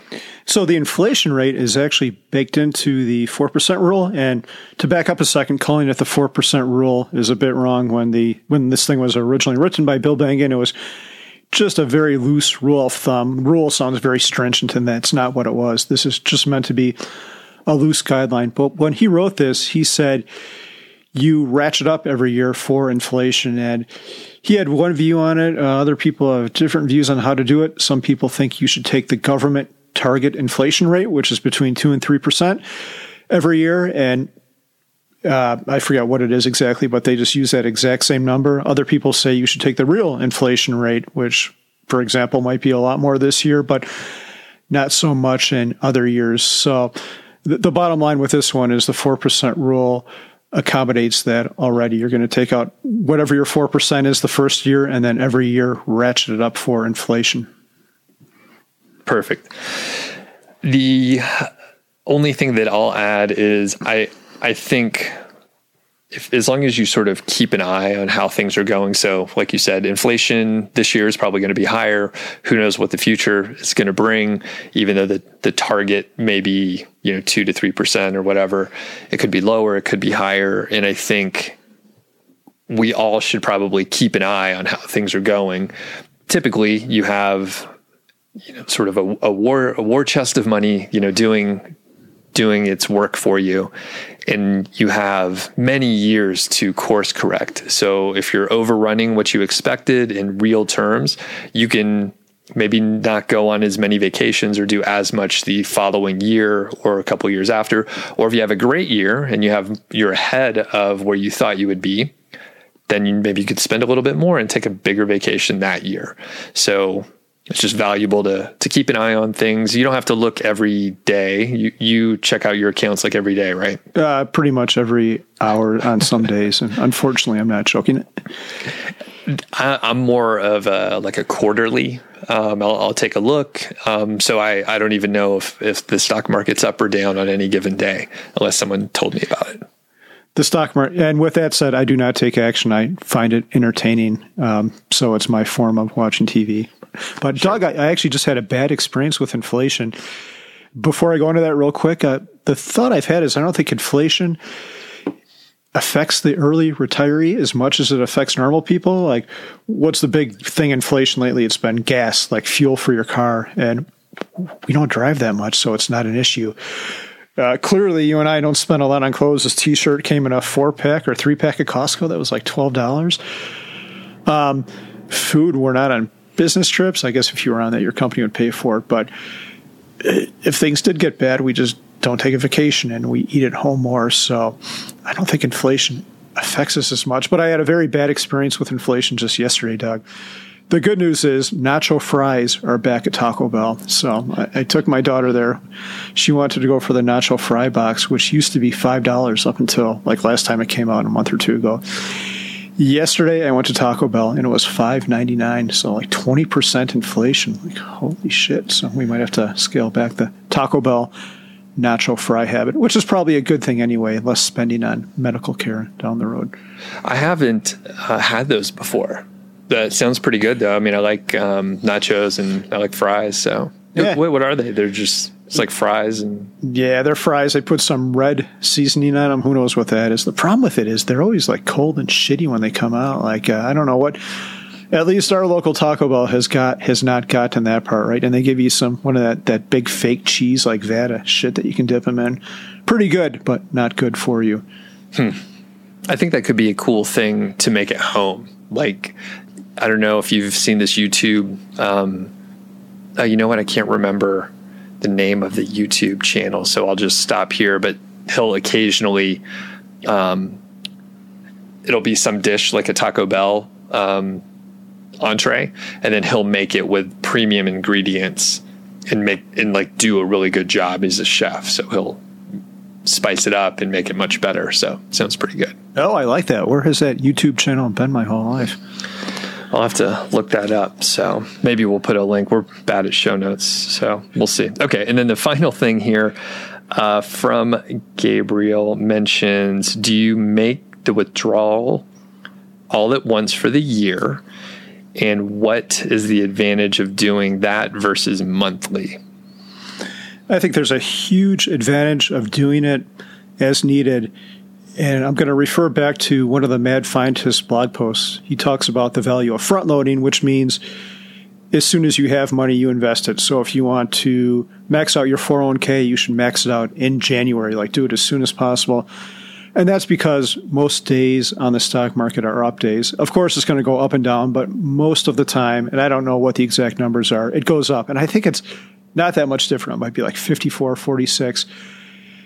So, the inflation rate is actually baked into the 4% rule. And to back up a second, calling it the 4% rule is a bit wrong. When, the, when this thing was originally written by Bill Bengen, it was just a very loose rule of thumb. Rule sounds very stringent, and that's not what it was. This is just meant to be a loose guideline. But when he wrote this, he said, you ratchet up every year for inflation. And he had one view on it. Uh, other people have different views on how to do it. Some people think you should take the government target inflation rate, which is between two and three percent every year. And uh, I forget what it is exactly, but they just use that exact same number. Other people say you should take the real inflation rate, which, for example, might be a lot more this year, but not so much in other years. So the, the bottom line with this one is the 4% rule accommodates that already. You're going to take out whatever your 4% is the first year and then every year ratchet it up for inflation. Perfect. The only thing that I'll add is I I think if, as long as you sort of keep an eye on how things are going. So, like you said, inflation this year is probably going to be higher. Who knows what the future is going to bring? Even though the the target may be you know two to three percent or whatever, it could be lower, it could be higher. And I think we all should probably keep an eye on how things are going. Typically, you have you know sort of a, a war a war chest of money, you know, doing doing its work for you and you have many years to course correct. So if you're overrunning what you expected in real terms, you can maybe not go on as many vacations or do as much the following year or a couple years after. Or if you have a great year and you have you're ahead of where you thought you would be, then you, maybe you could spend a little bit more and take a bigger vacation that year. So it's just valuable to to keep an eye on things. You don't have to look every day. You you check out your accounts like every day, right? Uh, pretty much every hour on some days, and unfortunately, I'm not joking. I, am more of a like a quarterly. Um, I'll, I'll, take a look. Um, so I, I don't even know if if the stock market's up or down on any given day unless someone told me about it. The stock market. And with that said, I do not take action. I find it entertaining. Um, so it's my form of watching TV. But sure. Doug, I, I, actually just had a bad experience with inflation. Before I go into that real quick, uh, the thought I've had is I don't think inflation affects the early retiree as much as it affects normal people. Like, what's the big thing inflation lately? It's been gas, like fuel for your car. And we don't drive that much, so it's not an issue. Uh, clearly, you and I don't spend a lot on clothes. This T-shirt came in a four pack or three pack at Costco. That was like twelve dollars. Um, food, we're not on business trips. I guess if you were on that, your company would pay for it. But uh, if things did get bad, we just don't take a vacation and we eat at home more. So I don't think inflation affects us as much. But I had a very bad experience with inflation just yesterday, Doug. The good news is nacho fries are back at Taco Bell. So I, I, took my daughter there. She wanted to go for the nacho fry box, which used to be $5 up until like last time it came out a month or two ago. Yesterday I went to Taco Bell and it was five ninety nine, so like twenty percent inflation. Like holy shit! So we might have to scale back the Taco Bell nacho fry habit, which is probably a good thing anyway. Less spending on medical care down the road. I haven't uh, had those before. That sounds pretty good, though. I mean, I like um, nachos and I like fries. So, yeah. what, what are they? They're just it's like fries and yeah, they're fries. They put some red seasoning on them. Who knows what that is? The problem with it is they're always like cold and shitty when they come out. Like uh, I don't know what. At least our local Taco Bell has got has not gotten that part right, and they give you some one of that that big fake cheese like Vada shit that you can dip them in. Pretty good, but not good for you. Hmm. I think that could be a cool thing to make at home. Like I don't know if you've seen this YouTube. Um, uh, you know what? I can't remember the name of the YouTube channel, so I'll just stop here. But he'll occasionally, um, it'll be some dish like a Taco Bell um, entree, and then he'll make it with premium ingredients and make and like do a really good job. as a chef, so he'll spice it up and make it much better. So it sounds pretty good. Oh, I like that. Where has that YouTube channel been my whole life? I'll have to look that up. So maybe we'll put a link. We're bad at show notes, so we'll see. Okay, and then the final thing here uh, from Gabriel mentions: Do you make the withdrawal all at once for the year? And what is the advantage of doing that versus monthly? I think there's a huge advantage of doing it as needed and I'm going to refer back to one of the Mad Fientist blog posts. He talks about the value of front loading, which means as soon as you have money, you invest it. So if you want to max out your 401k, you should max it out in January, like do it as soon as possible. And that's because most days on the stock market are up days. Of course, it's going to go up and down, but most of the time, and I don't know what the exact numbers are, it goes up. And I think it's not that much different. It might be like 54, 46.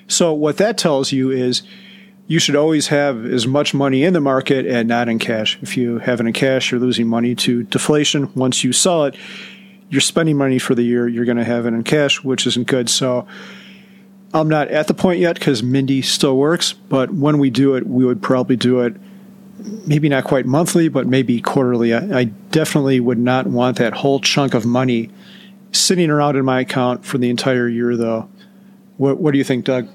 So what that tells you is you should always have as much money in the market and not in cash. If you have it in cash, you're losing money to deflation. Once you sell it, you're spending money for the year. You're going to have it in cash, which isn't good. So I'm not at the point yet because Mindy still works. But when we do it, we would probably do it maybe not quite monthly, but maybe quarterly. I, I definitely would not want that whole chunk of money sitting around in my account for the entire year, though. What, what do you think, Doug?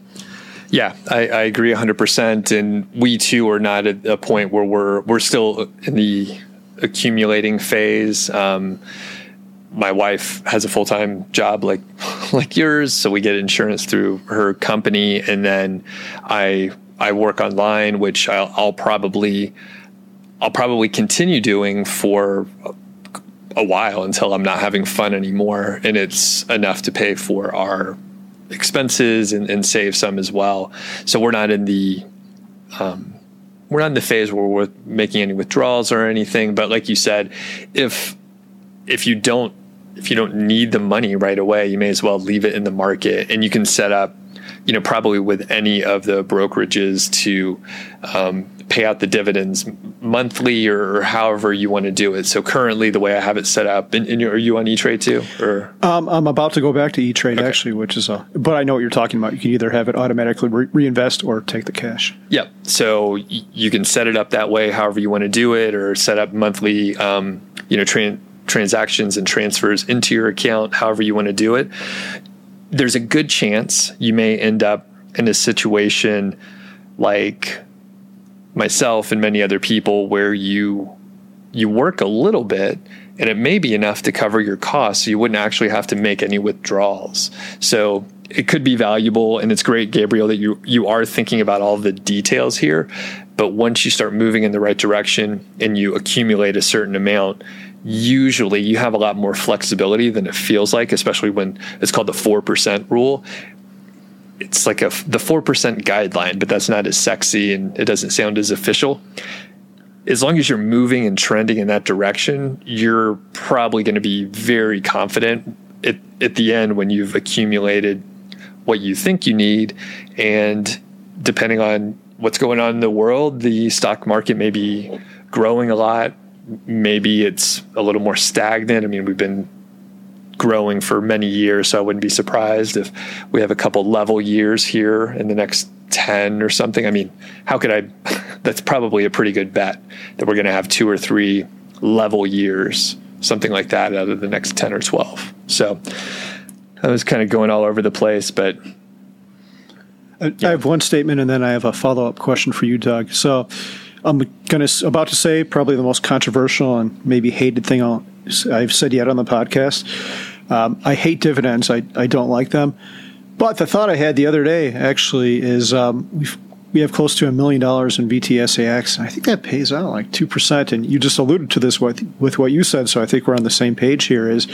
Yeah, I, I agree 100%. And we too are not at a point where we're, we're still in the accumulating phase. Um, my wife has a full time job like <laughs> like yours, so we get insurance through her company, and then I I work online, which I'll, I'll probably I'll probably continue doing for a while until I'm not having fun anymore, and it's enough to pay for our expenses and, and save some as well. So we're not in the um, we're not in the phase where we're making any withdrawals or anything. But like you said, if if you don't if you don't need the money right away, you may as well leave it in the market, and you can set up, you know, probably with any of the brokerages to um, pay out the dividends monthly or, however you want to do it. So currently, the way I have it set up, and, and are you on E Trade too? Or um, I'm about to go back to E Trade okay. actually, which is a. But I know what you're talking about. You can either have it automatically re- reinvest or take the cash. Yep. So y- you can set it up that way, however you want to do it, or set up monthly, um, you know, tra- transactions and transfers into your account, however you want to do it. There's a good chance you may end up in a situation like myself and many other people where you you work a little bit and it may be enough to cover your costs so you wouldn't actually have to make any withdrawals. So it could be valuable and it's great gabriel that you you are thinking about all the details here but once you start moving in the right direction and you accumulate a certain amount usually you have a lot more flexibility than it feels like especially when it's called the 4% rule it's like a the 4% guideline but that's not as sexy and it doesn't sound as official as long as you're moving and trending in that direction, you're probably going to be very confident at, at the end when you've accumulated what you think you need. And depending on what's going on in the world, the stock market may be growing a lot. Maybe it's a little more stagnant. I mean, we've been growing for many years, so I wouldn't be surprised if we have a couple level years here in the next 10 or something. I mean, how could I? <laughs> That's probably a pretty good bet that we're going to have two or three level years, something like that, out of the next 10 or 12. So I was kind of going all over the place, but. I, yeah. I have one statement and then I have a follow up question for you, Doug. So I'm going to about to say probably the most controversial and maybe hated thing i have said yet on the podcast. Um, I hate dividends. I, I don't like them. But the thought I had the other day actually is um, we we have close to a million dollars in VTSAX. And I think that pays out like two percent. And you just alluded to this with with what you said, so I think we're on the same page here. Is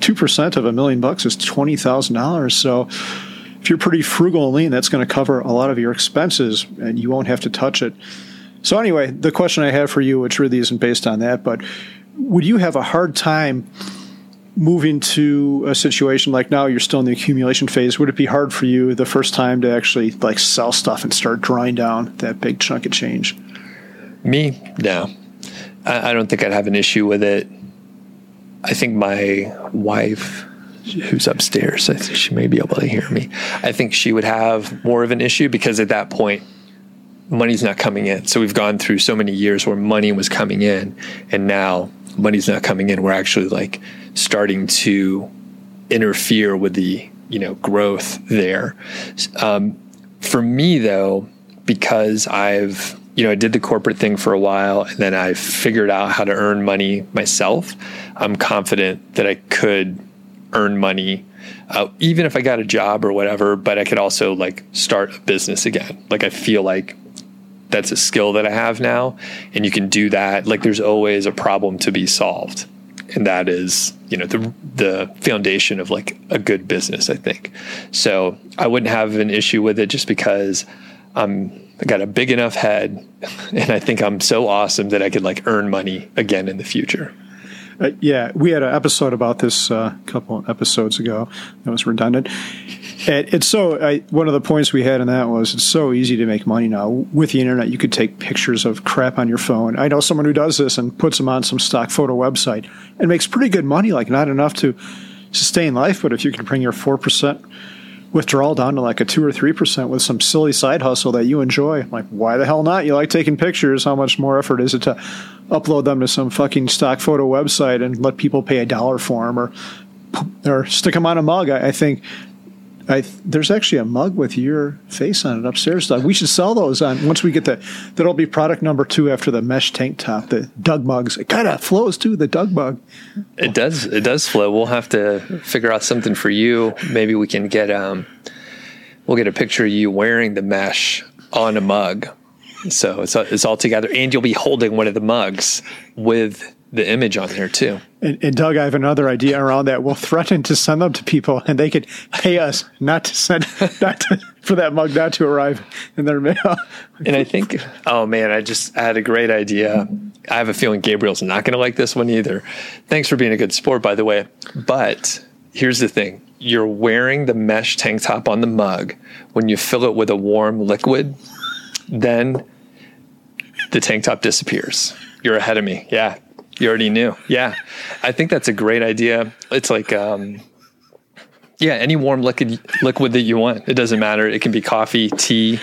two percent of a million bucks is twenty thousand dollars. So if you're pretty frugal and lean, that's going to cover a lot of your expenses, and you won't have to touch it. So anyway, the question I have for you, which really isn't based on that, but would you have a hard time? moving to a situation like now you're still in the accumulation phase? Would it be hard for you the first time to actually like sell stuff and start drawing down that big chunk of change? Me? No. I, I don't think i'd have an issue with it. I think my wife who's upstairs I think she may be able to hear me. I think she would have more of an issue because at that point money's not coming in. So we've gone through so many years where money was coming in and now money's not coming in we're actually like starting to interfere with the you know growth there. Um, for me though, because I've you know I did the corporate thing for a while and then I figured out how to earn money myself. I'm confident that I could earn money uh, even if I got a job or whatever. But I could also like start a business again. Like I feel like that's a skill that I have now, and you can do that. Like there's always a problem to be solved and that is you know the the foundation of like a good business i think so i wouldn't have an issue with it just because i'm i got a big enough head <laughs> and i think i'm so awesome that i could like earn money again in the future uh, yeah, we had an episode about this a uh, couple episodes ago. That was redundant. It's so I, one of the points we had in that was it's so easy to make money now with the internet. You could take pictures of crap on your phone. I know someone who does this and puts them on some stock photo website and makes pretty good money. Like not enough to sustain life, but if you can bring your four percent withdrawal down to like a two or three percent with some silly side hustle that you enjoy. Like, why the hell not? You like taking pictures. How much more effort is it to upload them to some fucking stock photo website and let people pay a dollar for them or or stick them on a mug? I, I think I, there's actually a mug with your face on it upstairs, Doug. We should sell those on once we get the. That'll be product number two after the mesh tank top, the Doug mugs. It kind of flows too, the Doug mug. It does. It does flow. We'll have to figure out something for you. Maybe we can get um, we'll get a picture of you wearing the mesh on a mug. So it's it's all together, and you'll be holding one of the mugs with the image on there too. And, and, Doug, I have another idea around that. We'll threaten to send them to people, and they could pay us not to send <laughs> not to, for that mug not to arrive in their mail. and I think, oh man, I just I had a great idea. I have a feeling Gabriel's not going to like this one either. Thanks for being a good sport, by the way. But here's the thing: you're wearing the mesh tank top on the mug. When you fill it with a warm liquid, then the tank top disappears. You're ahead of me. Yeah, you already knew. Yeah. I think that's a great idea. It's like, um, yeah, any warm liquid liquid that you want. It doesn't matter. It can be coffee, tea,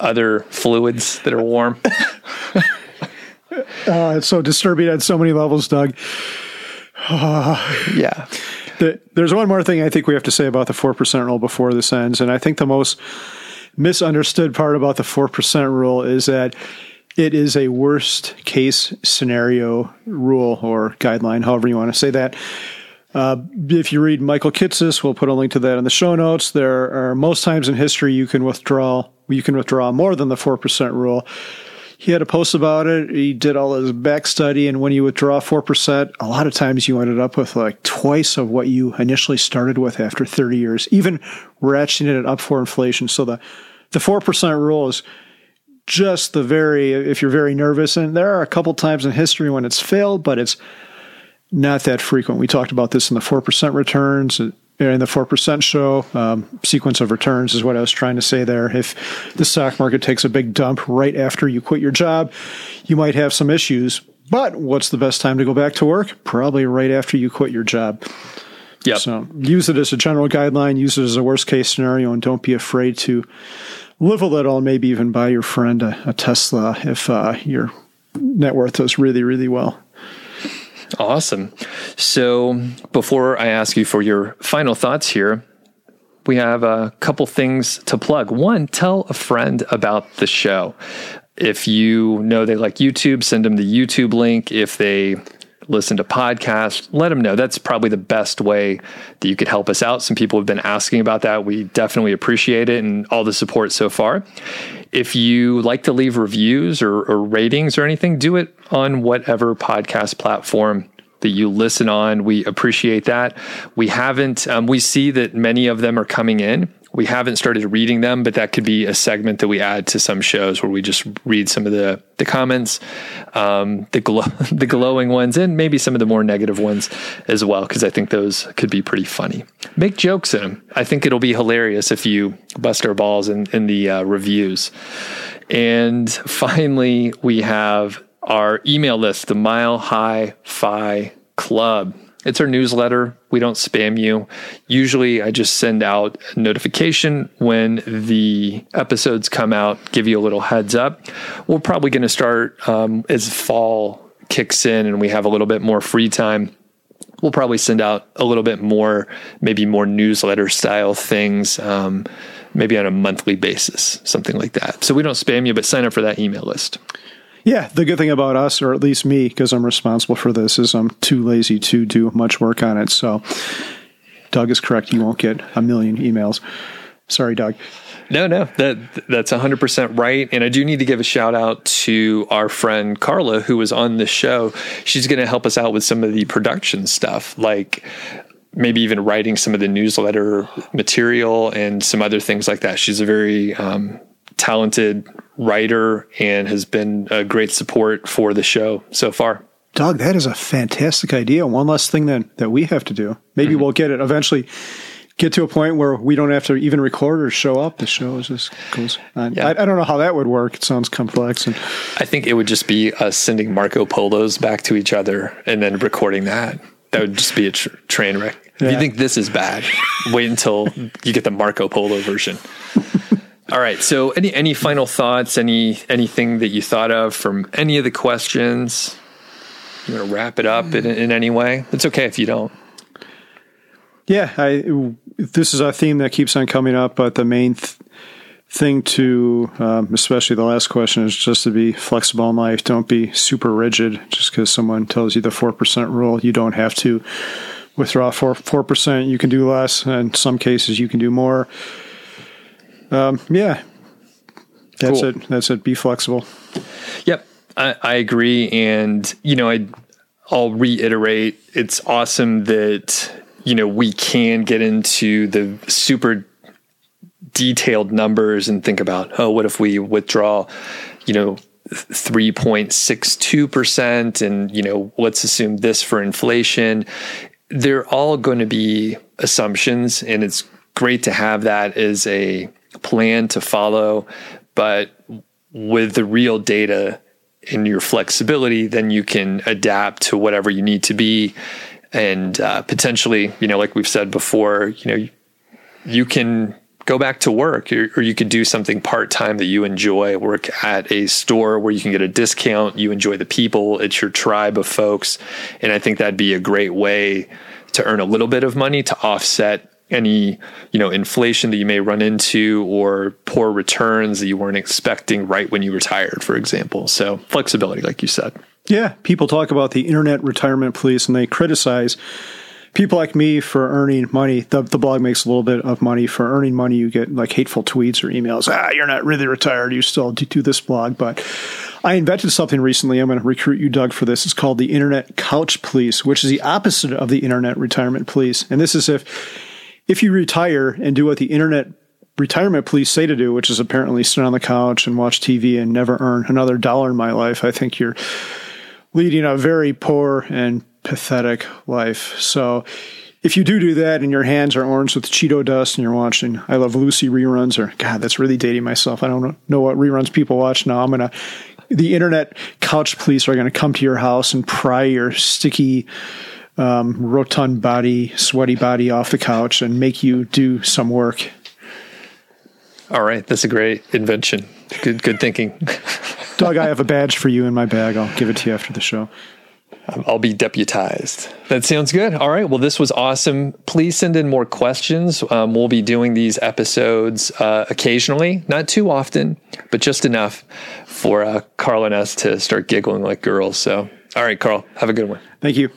other fluids that are warm. <laughs> uh, it's so disturbing at so many levels, Doug. yeah. The, there's one more thing I think we have to say about the 4% rule before this ends. And I think the most misunderstood part about the 4% rule is that it is a worst case scenario rule or guideline, however you want to say that. Uh, if you read Michael Kitces, we'll put a link to that in the show notes. There are most times in history you can withdraw you can withdraw more than the four percent rule. He had a post about it. He did all his back study, and when you withdraw four percent, a lot of times you ended up with like twice of what you initially started with after thirty years, even ratcheting it up for inflation. So the the four percent rule is just the very if you're very nervous, and there are a couple times in history when it's failed, but it's not that frequent. We talked about this in the 4% returns uh, in the 4% show. Um, sequence of returns is what I was trying to say there. If the stock market takes a big dump right after you quit your job, you might have some issues. But what's the best time to go back to work? Probably right after you quit your job. Yep. So use it as a general guideline, use it as a worst case scenario, and don't be afraid to live a little maybe even buy your friend a, a Tesla if uh, your net worth does really, really well. Awesome. So before I ask you for your final thoughts here, we have a couple things to plug. One, tell a friend about the show. If you know they like YouTube, send them the YouTube link. If they listen to podcasts, let them know. That's probably the best way that you could help us out. Some people have been asking about that. We definitely appreciate it and all the support so far. If you like to leave reviews or, or ratings or anything, do it on whatever podcast platform that you listen on. We appreciate that. We haven't, um, we see that many of them are coming in. We haven't started reading them, but that could be a segment that we add to some shows where we just read some of the the comments, um, the glow, <laughs> the glowing ones, and maybe some of the more negative ones as well, because I think those could be pretty funny. Make jokes in them. I think it'll be hilarious if you bust our balls in in the uh, reviews. And finally, we have our email list, the Mile High Fi Club. It's our newsletter. We don't spam you. Usually, I just send out a notification when the episodes come out, give you a little heads up. We're probably going to start um, as fall kicks in and we have a little bit more free time. We'll probably send out a little bit more, maybe more newsletter style things, um, maybe on a monthly basis, something like that. So we don't spam you, but sign up for that email list. Yeah, the good thing about us, or at least me, because I'm responsible for this, is I'm too lazy to do much work on it. So Doug is correct. You won't get a million emails. Sorry, Doug. No, no, that that's 100% right. And I do need to give a shout out to our friend Carla, who was on the show. She's going to help us out with some of the production stuff, like maybe even writing some of the newsletter material and some other things like that. She's a very um, talented writer and has been a great support for the show so far. Doug, that is a fantastic idea. One less thing that, that we have to do. Maybe mm-hmm. we'll get it eventually get to a point where we don't have to even record or show up. The show is just goes on. Yeah. I, I, don't know how that would work. It sounds complex. And I think it would just be us sending Marco Polos back to each other and then recording that. That would just be a tr- train wreck. Yeah. If you think this is bad, <laughs> wait until you get the Marco Polo version. <laughs> All right. So, any any final thoughts? Any anything that you thought of from any of the questions? You want to wrap it up in, in any way? It's okay if you don't. Yeah, I. This is a theme that keeps on coming up, but the main th- thing to, um, especially the last question, is just to be flexible in life. Don't be super rigid. Just because someone tells you the four percent rule, you don't have to withdraw four four percent. You can do less. In some cases, you can do more um, yeah, that's cool. it. That's it. Be flexible. Yep, I, I agree. And you know, I I'll reiterate. It's awesome that you know we can get into the super detailed numbers and think about oh, what if we withdraw, you know. 3.62% and you know let's assume this for inflation they're all going to be assumptions and it's great to have that as a plan to follow, but with the real data and your flexibility, then you can adapt to whatever you need to be. And uh, potentially, you know, like we've said before, you know, you can go back to work or, or you could do something part time that you enjoy, work at a store where you can get a discount, you enjoy the people, it's your tribe of folks. And I think that'd be a great way to earn a little bit of money to offset any you know inflation that you may run into or poor returns that you weren't expecting right when you retired for example. So flexibility like you said. Yeah. People talk about the internet retirement police and they criticize people like me for earning money. The, the blog makes a little bit of money. For earning money you get like hateful tweets or emails. Ah you're not really retired. You still do this blog. But I invented something recently. I'm going to recruit you, Doug, for this. It's called the Internet Couch Police, which is the opposite of the Internet Retirement Police. And this is if if you retire and do what the internet retirement police say to do, which is apparently sit on the couch and watch TV and never earn another dollar in my life, I think you're leading a very poor and pathetic life. So if you do do that and your hands are orange with Cheeto dust and you're watching I Love Lucy reruns or God, that's really dating myself. I don't know what reruns people watch now. I'm going to the internet couch police are going to come to your house and pry your sticky um, rotund body, sweaty body off the couch and make you do some work. All right, that's a great invention. Good, good thinking. <laughs> Doug, I have a badge for you in my bag. I'll give it to you after the show. I'll be deputized. That sounds good. All right. Well, this was awesome. Please send in more questions. Um, we'll be doing these episodes uh, occasionally, not too often, but just enough for uh, Carl and us to start giggling like girls. So, all right, Carl, have a good one. Thank you.